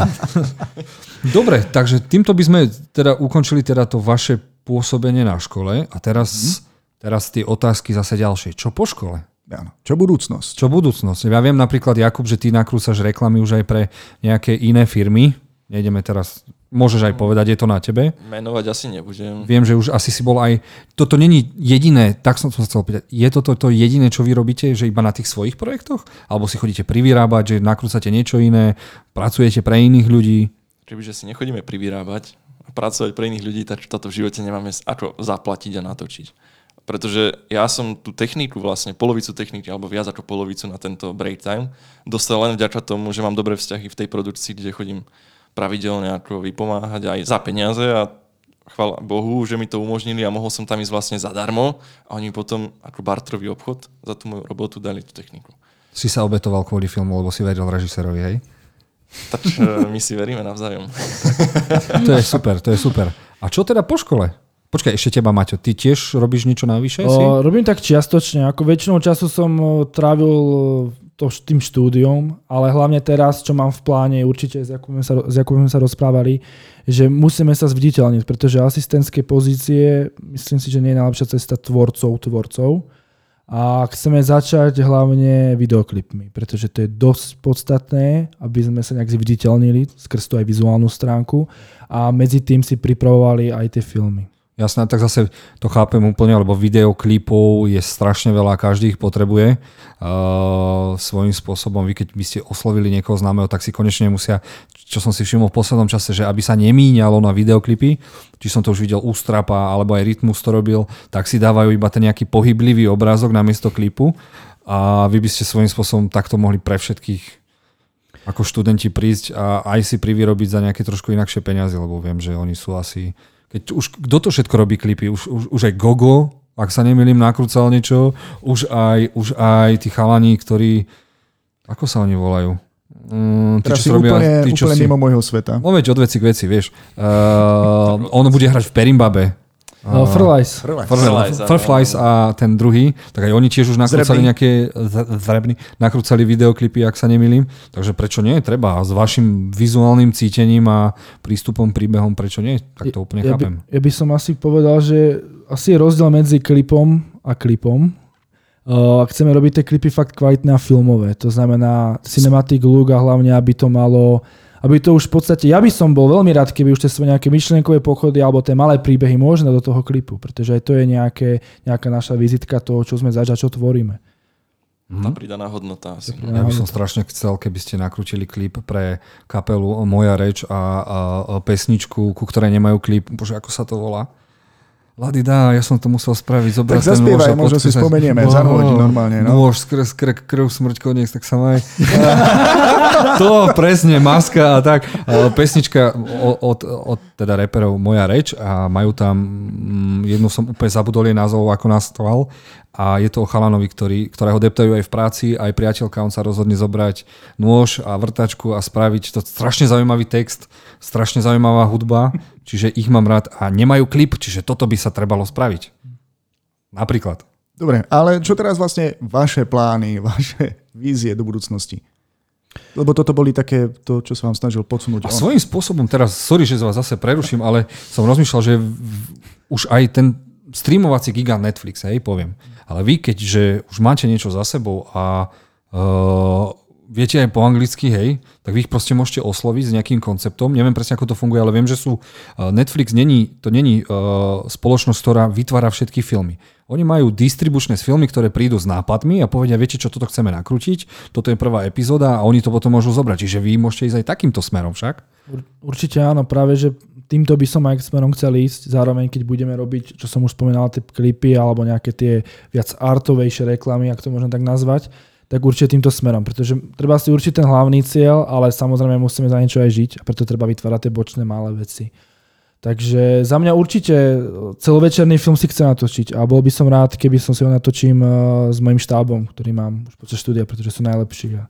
[LAUGHS] Dobre, takže týmto by sme teda ukončili teda to vaše pôsobenie na škole a teraz mm-hmm Teraz tie otázky zase ďalšie. Čo po škole? Áno. Čo budúcnosť? Čo budúcnosť? Ja viem napríklad, Jakub, že ty nakrúcaš reklamy už aj pre nejaké iné firmy. Nejdeme teraz, môžeš aj povedať, je to na tebe. Menovať asi nebudem. Viem, že už asi si bol aj, toto není jediné, tak som sa chcel pýtať, je toto to jediné, čo vy robíte, že iba na tých svojich projektoch? Alebo si chodíte privyrábať, že nakrúcate niečo iné, pracujete pre iných ľudí? Čiže si nechodíme privyrábať a pracovať pre iných ľudí, tak toto v živote nemáme ako zaplatiť a natočiť. Pretože ja som tú techniku, vlastne polovicu techniky, alebo viac ako polovicu na tento break time, dostal len vďaka tomu, že mám dobré vzťahy v tej produkcii, kde chodím pravidelne ako vypomáhať aj za peniaze a chvála Bohu, že mi to umožnili a mohol som tam ísť vlastne zadarmo a oni potom ako bartrový obchod za tú moju robotu dali tú techniku. Si sa obetoval kvôli filmu, lebo si veril režisérovi, hej? Tak e, my si veríme navzájom. to je super, to je super. A čo teda po škole? Počkaj, ešte teba, Maťo, ty tiež robíš niečo navyše? O? Robím tak čiastočne, ako väčšinou času som trávil to tým štúdiom, ale hlavne teraz, čo mám v pláne, určite s Jakubom sa, s Jakubom sa rozprávali, že musíme sa zviditeľniť, pretože asistentské pozície, myslím si, že nie je najlepšia cesta tvorcov, tvorcov. A chceme začať hlavne videoklipmi, pretože to je dosť podstatné, aby sme sa nejak zviditeľnili skrz tú aj vizuálnu stránku a medzi tým si pripravovali aj tie filmy. Jasné, tak zase to chápem úplne, lebo videoklipov je strašne veľa, každý ich potrebuje uh, svojím spôsobom. Vy keď by ste oslovili niekoho známeho, tak si konečne musia, čo som si všimol v poslednom čase, že aby sa nemíňalo na videoklipy, či som to už videl Ústrapa, alebo aj Rytmus to robil, tak si dávajú iba ten nejaký pohyblivý obrázok na miesto klipu a vy by ste svojím spôsobom takto mohli pre všetkých ako študenti prísť a aj si privyrobiť za nejaké trošku inakšie peniaze, lebo viem, že oni sú asi... Keď už, kto to všetko robí klipy? Už, už, už aj Gogo, ak sa nemýlim, nakrúcal niečo. Už aj, už aj tí chalani, ktorí... Ako sa oni volajú? Mm, tí, čo robia, úplne, tí, čo úplne si... mimo môjho sveta. No veď od veci k veci, vieš. Uh, [LAUGHS] on bude hrať v Perimbabe. Uh, Furlies. Furlies a ten druhý, tak aj oni tiež už nakrúcali nejaké zrebny, nakrúcali videoklipy, ak sa nemýlim. Takže prečo nie? Treba. A s vašim vizuálnym cítením a prístupom, príbehom, prečo nie? Tak to úplne ja, chápem. By, ja by som asi povedal, že asi je rozdiel medzi klipom a klipom. Uh, chceme robiť tie klipy fakt kvalitné a filmové. To znamená cinematic look a hlavne, aby to malo aby to už v podstate, ja by som bol veľmi rád, keby už tie svoje nejaké myšlienkové pochody alebo tie malé príbehy možné do toho klipu, pretože aj to je nejaké, nejaká naša vizitka toho, čo sme zažili, čo tvoríme. Tá mhm. pridaná hodnota asi. Ja by som strašne chcel, keby ste nakrútili klip pre kapelu Moja reč a, a, a pesničku, ku ktorej nemajú klip. Bože, ako sa to volá? Lady dá, ja som to musel spraviť. Zobrať tak zaspievaj, možno si spomenieme, za hodín normálne. No. Nôž, skrz, krk, krv, smrť, koniec, tak sa maj. [LAUGHS] to presne, maska a tak. Pesnička od, od teda reperov Moja reč a majú tam, mm, jednu som úplne zabudol jej názov, ako nastoval a je to o chalanovi, ktorý, ktorého deptajú aj v práci, aj priateľka, on sa rozhodne zobrať nôž a vrtačku a spraviť to strašne zaujímavý text, strašne zaujímavá hudba čiže ich mám rád a nemajú klip, čiže toto by sa trebalo spraviť. Napríklad. Dobre, ale čo teraz vlastne vaše plány, [LAUGHS] vaše vízie do budúcnosti? Lebo toto boli také, to, čo som vám snažil podsunúť. A svojím spôsobom teraz, sorry, že vás zase preruším, ale som rozmýšľal, že už aj ten streamovací gigant Netflix, hej, poviem. Ale vy, keďže už máte niečo za sebou a uh, viete aj po anglicky, hej, tak vy ich proste môžete osloviť s nejakým konceptom. Neviem presne, ako to funguje, ale viem, že sú... Uh, Netflix není, to není uh, spoločnosť, ktorá vytvára všetky filmy. Oni majú distribučné filmy, ktoré prídu s nápadmi a povedia, viete čo, toto chceme nakrútiť, toto je prvá epizóda a oni to potom môžu zobrať. Čiže vy môžete ísť aj takýmto smerom však? Určite áno, práve že týmto by som aj smerom chcel ísť. Zároveň, keď budeme robiť, čo som už spomínal, tie klipy alebo nejaké tie viac artovejšie reklamy, ak to môžem tak nazvať, tak určite týmto smerom, pretože treba si určiť ten hlavný cieľ, ale samozrejme musíme za niečo aj žiť a preto treba vytvárať tie bočné malé veci. Takže za mňa určite celovečerný film si chcem natočiť a bol by som rád, keby som si ho natočím eh, s mojim štábom, ktorý mám už počas štúdia, pretože sú najlepší.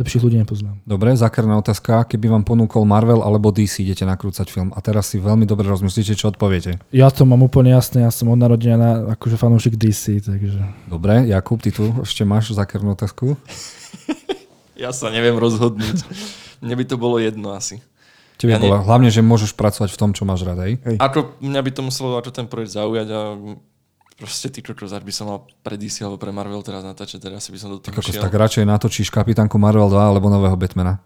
Lepších ľudí nepoznám. Dobre, zákerná otázka. Keby vám ponúkol Marvel alebo DC, idete nakrúcať film a teraz si veľmi dobre rozmyslíte, čo odpoviete. Ja to mám úplne jasné, ja som od narodenia na, akože fanúšik DC, takže... Dobre, Jakub, ty tu ešte máš zákernú otázku? [LAUGHS] ja sa neviem rozhodnúť. Mne by to bolo jedno asi. Tebe ja bolo, hlavne, že môžeš pracovať v tom, čo máš rád, hej? Ako mňa by to muselo ako ten projekt zaujať a proste ty kokos, by som mal pre DC alebo pre Marvel teraz natáčať, teraz by som do toho tak, tak radšej natočíš kapitánku Marvel 2 alebo nového Batmana.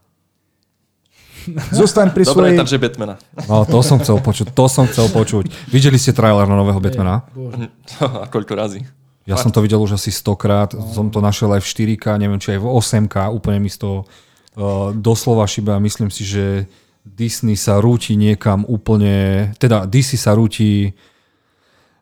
[LAUGHS] Zostaň pri svojej... Dobre, takže Batmana. No, to som chcel počuť, to som chcel počuť. Videli ste trailer na nového Batmana? [LAUGHS] A koľko razy? Ja Fakt. som to videl už asi stokrát, no. som to našiel aj v 4K, neviem, či aj v 8K, úplne mi z toho uh, doslova šiba. Myslím si, že Disney sa rúti niekam úplne, teda DC sa rúti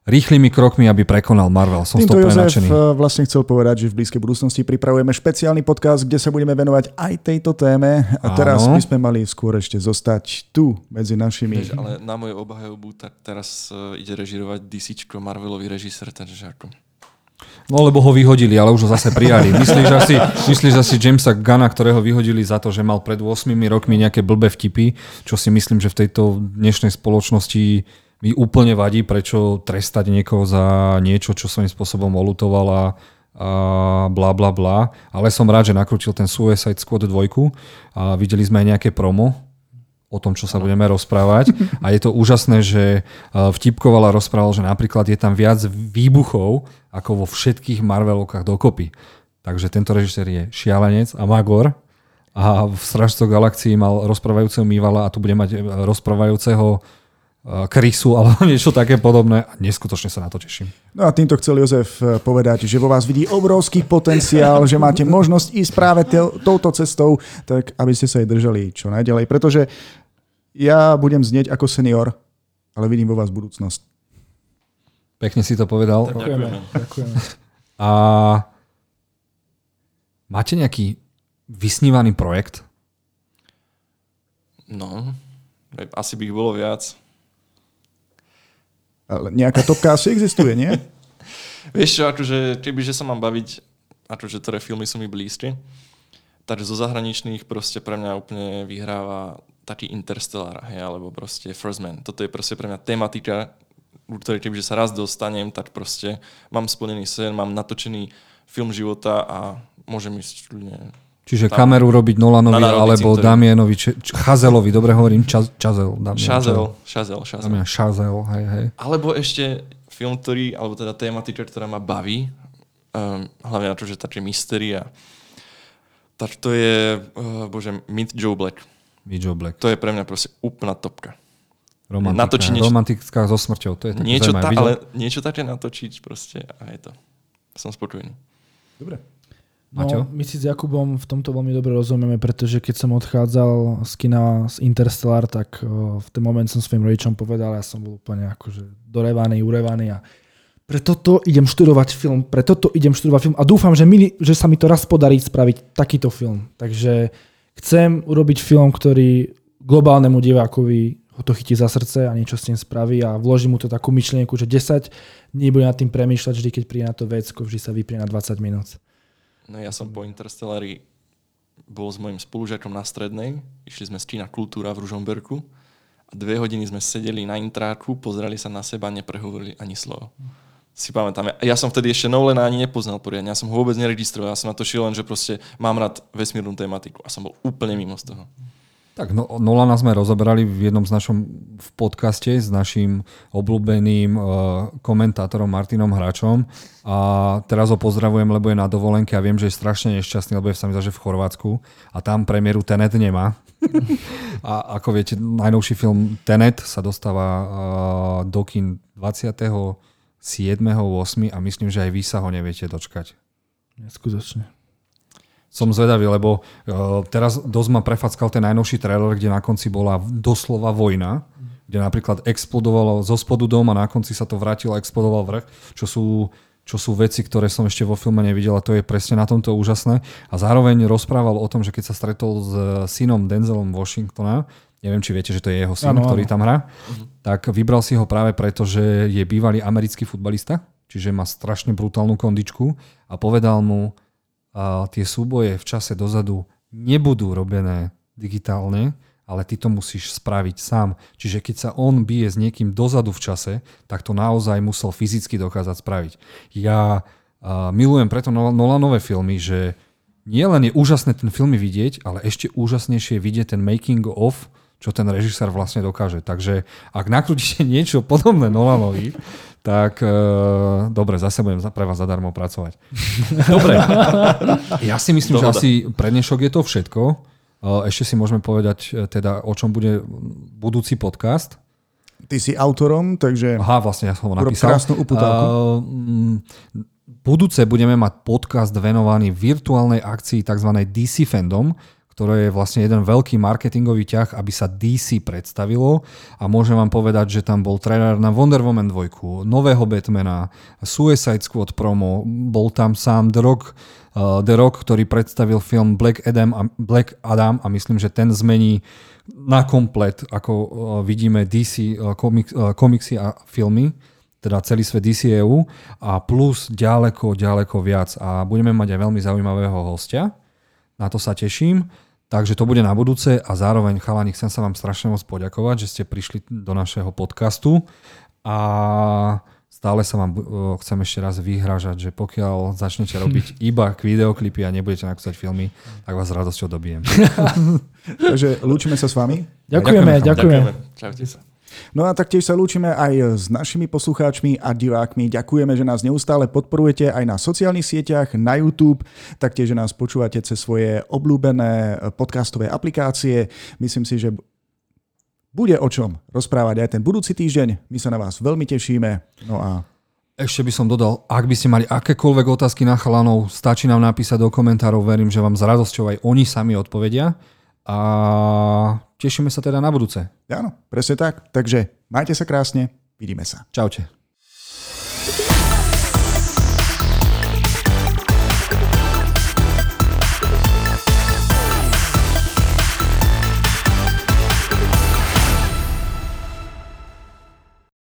rýchlymi krokmi, aby prekonal Marvel. Som Týmto Jozef. Eh, vlastne chcel povedať, že v blízkej budúcnosti pripravujeme špeciálny podcast, kde sa budeme venovať aj tejto téme. A teraz Áno. by sme mali skôr ešte zostať tu medzi našimi. Vieš, ale na moju obhajobu, tak teraz uh, ide režirovať DC Marvelový režisér, takže ako... No lebo ho vyhodili, ale už ho zase prijali. Myslíš asi, myslíš asi Jamesa Gana, ktorého vyhodili za to, že mal pred 8 rokmi nejaké blbé vtipy, čo si myslím, že v tejto dnešnej spoločnosti mi úplne vadí, prečo trestať niekoho za niečo, čo svojím spôsobom olutoval a, bla bla bla. Ale som rád, že nakrútil ten Suicide Squad 2 a videli sme aj nejaké promo o tom, čo sa budeme rozprávať. A je to úžasné, že vtipkovala rozprával, že napríklad je tam viac výbuchov ako vo všetkých Marvelovkách dokopy. Takže tento režisér je šialenec a magor a v Stražcoch galaxii mal rozprávajúceho Mývala a tu bude mať rozprávajúceho krysu [LAUGHS] alebo niečo také podobné. A neskutočne sa na to teším. No a týmto chcel Jozef eh, povedať, že vo vás vidí obrovský potenciál, že máte možnosť ísť práve touto cestou, tak aby ste sa jej držali čo najďalej. Pretože ja budem znieť ako senior, ale vidím vo vás budúcnosť. Pekne si to povedal. Ďakujeme. Ďakujeme. A máte nejaký vysnívaný projekt, No, asi by ich bolo viac. Ale nejaká topka asi existuje, nie? [LAUGHS] Vieš čo, akože, kebyže sa mám baviť, akože ktoré filmy sú mi blízke, takže zo zahraničných proste pre mňa úplne vyhráva taký Interstellar, hej, alebo proste First Man. Toto je proste pre mňa tematika, u ktorej kebyže sa raz dostanem, tak proste mám splnený sen, mám natočený film života a môžem ísť ľudne Čiže tam, kameru robiť Nolanovi alebo ktorý... Damienovi, č- č- Chazelovi, dobre hovorím, Čaz, Čazel. Šazel, Šazel, Šazel. Damien Šazel, hej, hej. Alebo ešte film, ktorý, alebo teda tematika, ktorá ma baví, um, hlavne na to, že také mysteria, tak to je, uh, bože, Meet Joe Black. Meet Joe Black. To je pre mňa proste úplná topka. Romantika, natočiť niečo, romantická so smrťou, to je také niečo, ta, ale niečo také natočiť proste a je to. Som spokojný. Dobre. No, my si s Jakubom v tomto veľmi dobre rozumieme, pretože keď som odchádzal z kina z Interstellar, tak v ten moment som svojim rodičom povedal, ja som bol úplne akože dorevaný, urevaný a preto to idem študovať film, preto to idem študovať film a dúfam, že, mi, že sa mi to raz podarí spraviť takýto film. Takže chcem urobiť film, ktorý globálnemu divákovi ho to chytí za srdce a niečo s tým spraví a vloží mu to takú myšlienku, že 10 dní bude nad tým premýšľať vždy, keď príde na to vecko, vždy sa vyprie na 20 minút. No ja som po Interstellari bol s mojim spolužiakom na strednej, išli sme z Čína Kultúra v Ružomberku a dve hodiny sme sedeli na intráku, pozerali sa na seba neprehovorili ani slovo. Si pamätám, ja, ja som vtedy ešte Nolana ani nepoznal poriadne, ja som ho vôbec neregistroval, ja som na to šiel len, že proste mám rád vesmírnu tematiku a som bol úplne mimo z toho. Tak no, Nolana sme rozoberali v jednom z našom v podcaste s našim obľúbeným uh, komentátorom Martinom Hračom a teraz ho pozdravujem, lebo je na dovolenke a viem, že je strašne nešťastný, lebo je sa mi že v Chorvátsku a tam premiéru Tenet nemá. [LAUGHS] a ako viete, najnovší film Tenet sa dostáva uh, do kin 27.8. a myslím, že aj vy sa ho neviete dočkať. Neskutočne som zvedavý, lebo uh, teraz dosť ma prefackal ten najnovší trailer, kde na konci bola doslova vojna, kde napríklad explodovalo zo spodu dom a na konci sa to vrátilo a explodoval vrch, čo sú, čo sú veci, ktoré som ešte vo filme nevidel a to je presne na tomto úžasné. A zároveň rozprával o tom, že keď sa stretol s synom Denzelom Washingtona, neviem, či viete, že to je jeho syn, ano, ktorý tam hrá, uh-huh. tak vybral si ho práve preto, že je bývalý americký futbalista, čiže má strašne brutálnu kondičku a povedal mu, tie súboje v čase dozadu nebudú robené digitálne, ale ty to musíš spraviť sám. Čiže keď sa on bije s niekým dozadu v čase, tak to naozaj musel fyzicky dokázať spraviť. Ja milujem preto Nolanové filmy, že nie len je úžasné ten filmy vidieť, ale ešte úžasnejšie je vidieť ten making of, čo ten režisér vlastne dokáže. Takže ak nakrútite [LAUGHS] niečo podobné Nolanovi, tak uh, dobre, zase budem pre vás zadarmo pracovať. [LAUGHS] Dobre, [LAUGHS] ja si myslím, Dohoda. že asi pre dnešok je to všetko. Uh, ešte si môžeme povedať e, teda, o čom bude budúci podcast. Ty si autorom, takže... Aha, vlastne ja som ho napísal. Krásnu uputávku. Uh, budúce budeme mať podcast venovaný virtuálnej akcii tzv. DC Fandom, ktoré je vlastne jeden veľký marketingový ťah, aby sa DC predstavilo. A môžem vám povedať, že tam bol trailer na Wonder Woman 2, nového Batmana, Suicide Squad promo, bol tam sám The Rock, uh, The Rock ktorý predstavil film Black Adam, a, Black Adam a myslím, že ten zmení na komplet, ako uh, vidíme DC uh, komik, uh, komiksy a filmy teda celý svet DCEU a plus ďaleko, ďaleko viac. A budeme mať aj veľmi zaujímavého hostia, na to sa teším. Takže to bude na budúce a zároveň chalani chcem sa vám strašne moc poďakovať, že ste prišli do našeho podcastu a stále sa vám chcem ešte raz vyhražať, že pokiaľ začnete robiť [LAUGHS] iba videoklipy a nebudete nakusať filmy, tak vás s radosťou dobijem. [LAUGHS] [LAUGHS] Takže lúčime sa s vami. Ďakujeme, ďakujeme. ďakujeme. Čaute sa. No a taktiež sa lúčime aj s našimi poslucháčmi a divákmi. Ďakujeme, že nás neustále podporujete aj na sociálnych sieťach, na YouTube, taktiež, že nás počúvate cez svoje obľúbené podcastové aplikácie. Myslím si, že bude o čom rozprávať aj ten budúci týždeň. My sa na vás veľmi tešíme. No a ešte by som dodal, ak by ste mali akékoľvek otázky na chalanov, stačí nám napísať do komentárov, verím, že vám s radosťou aj oni sami odpovedia. A tešíme sa teda na budúce. Áno, presne tak. Takže majte sa krásne, vidíme sa. Čaute.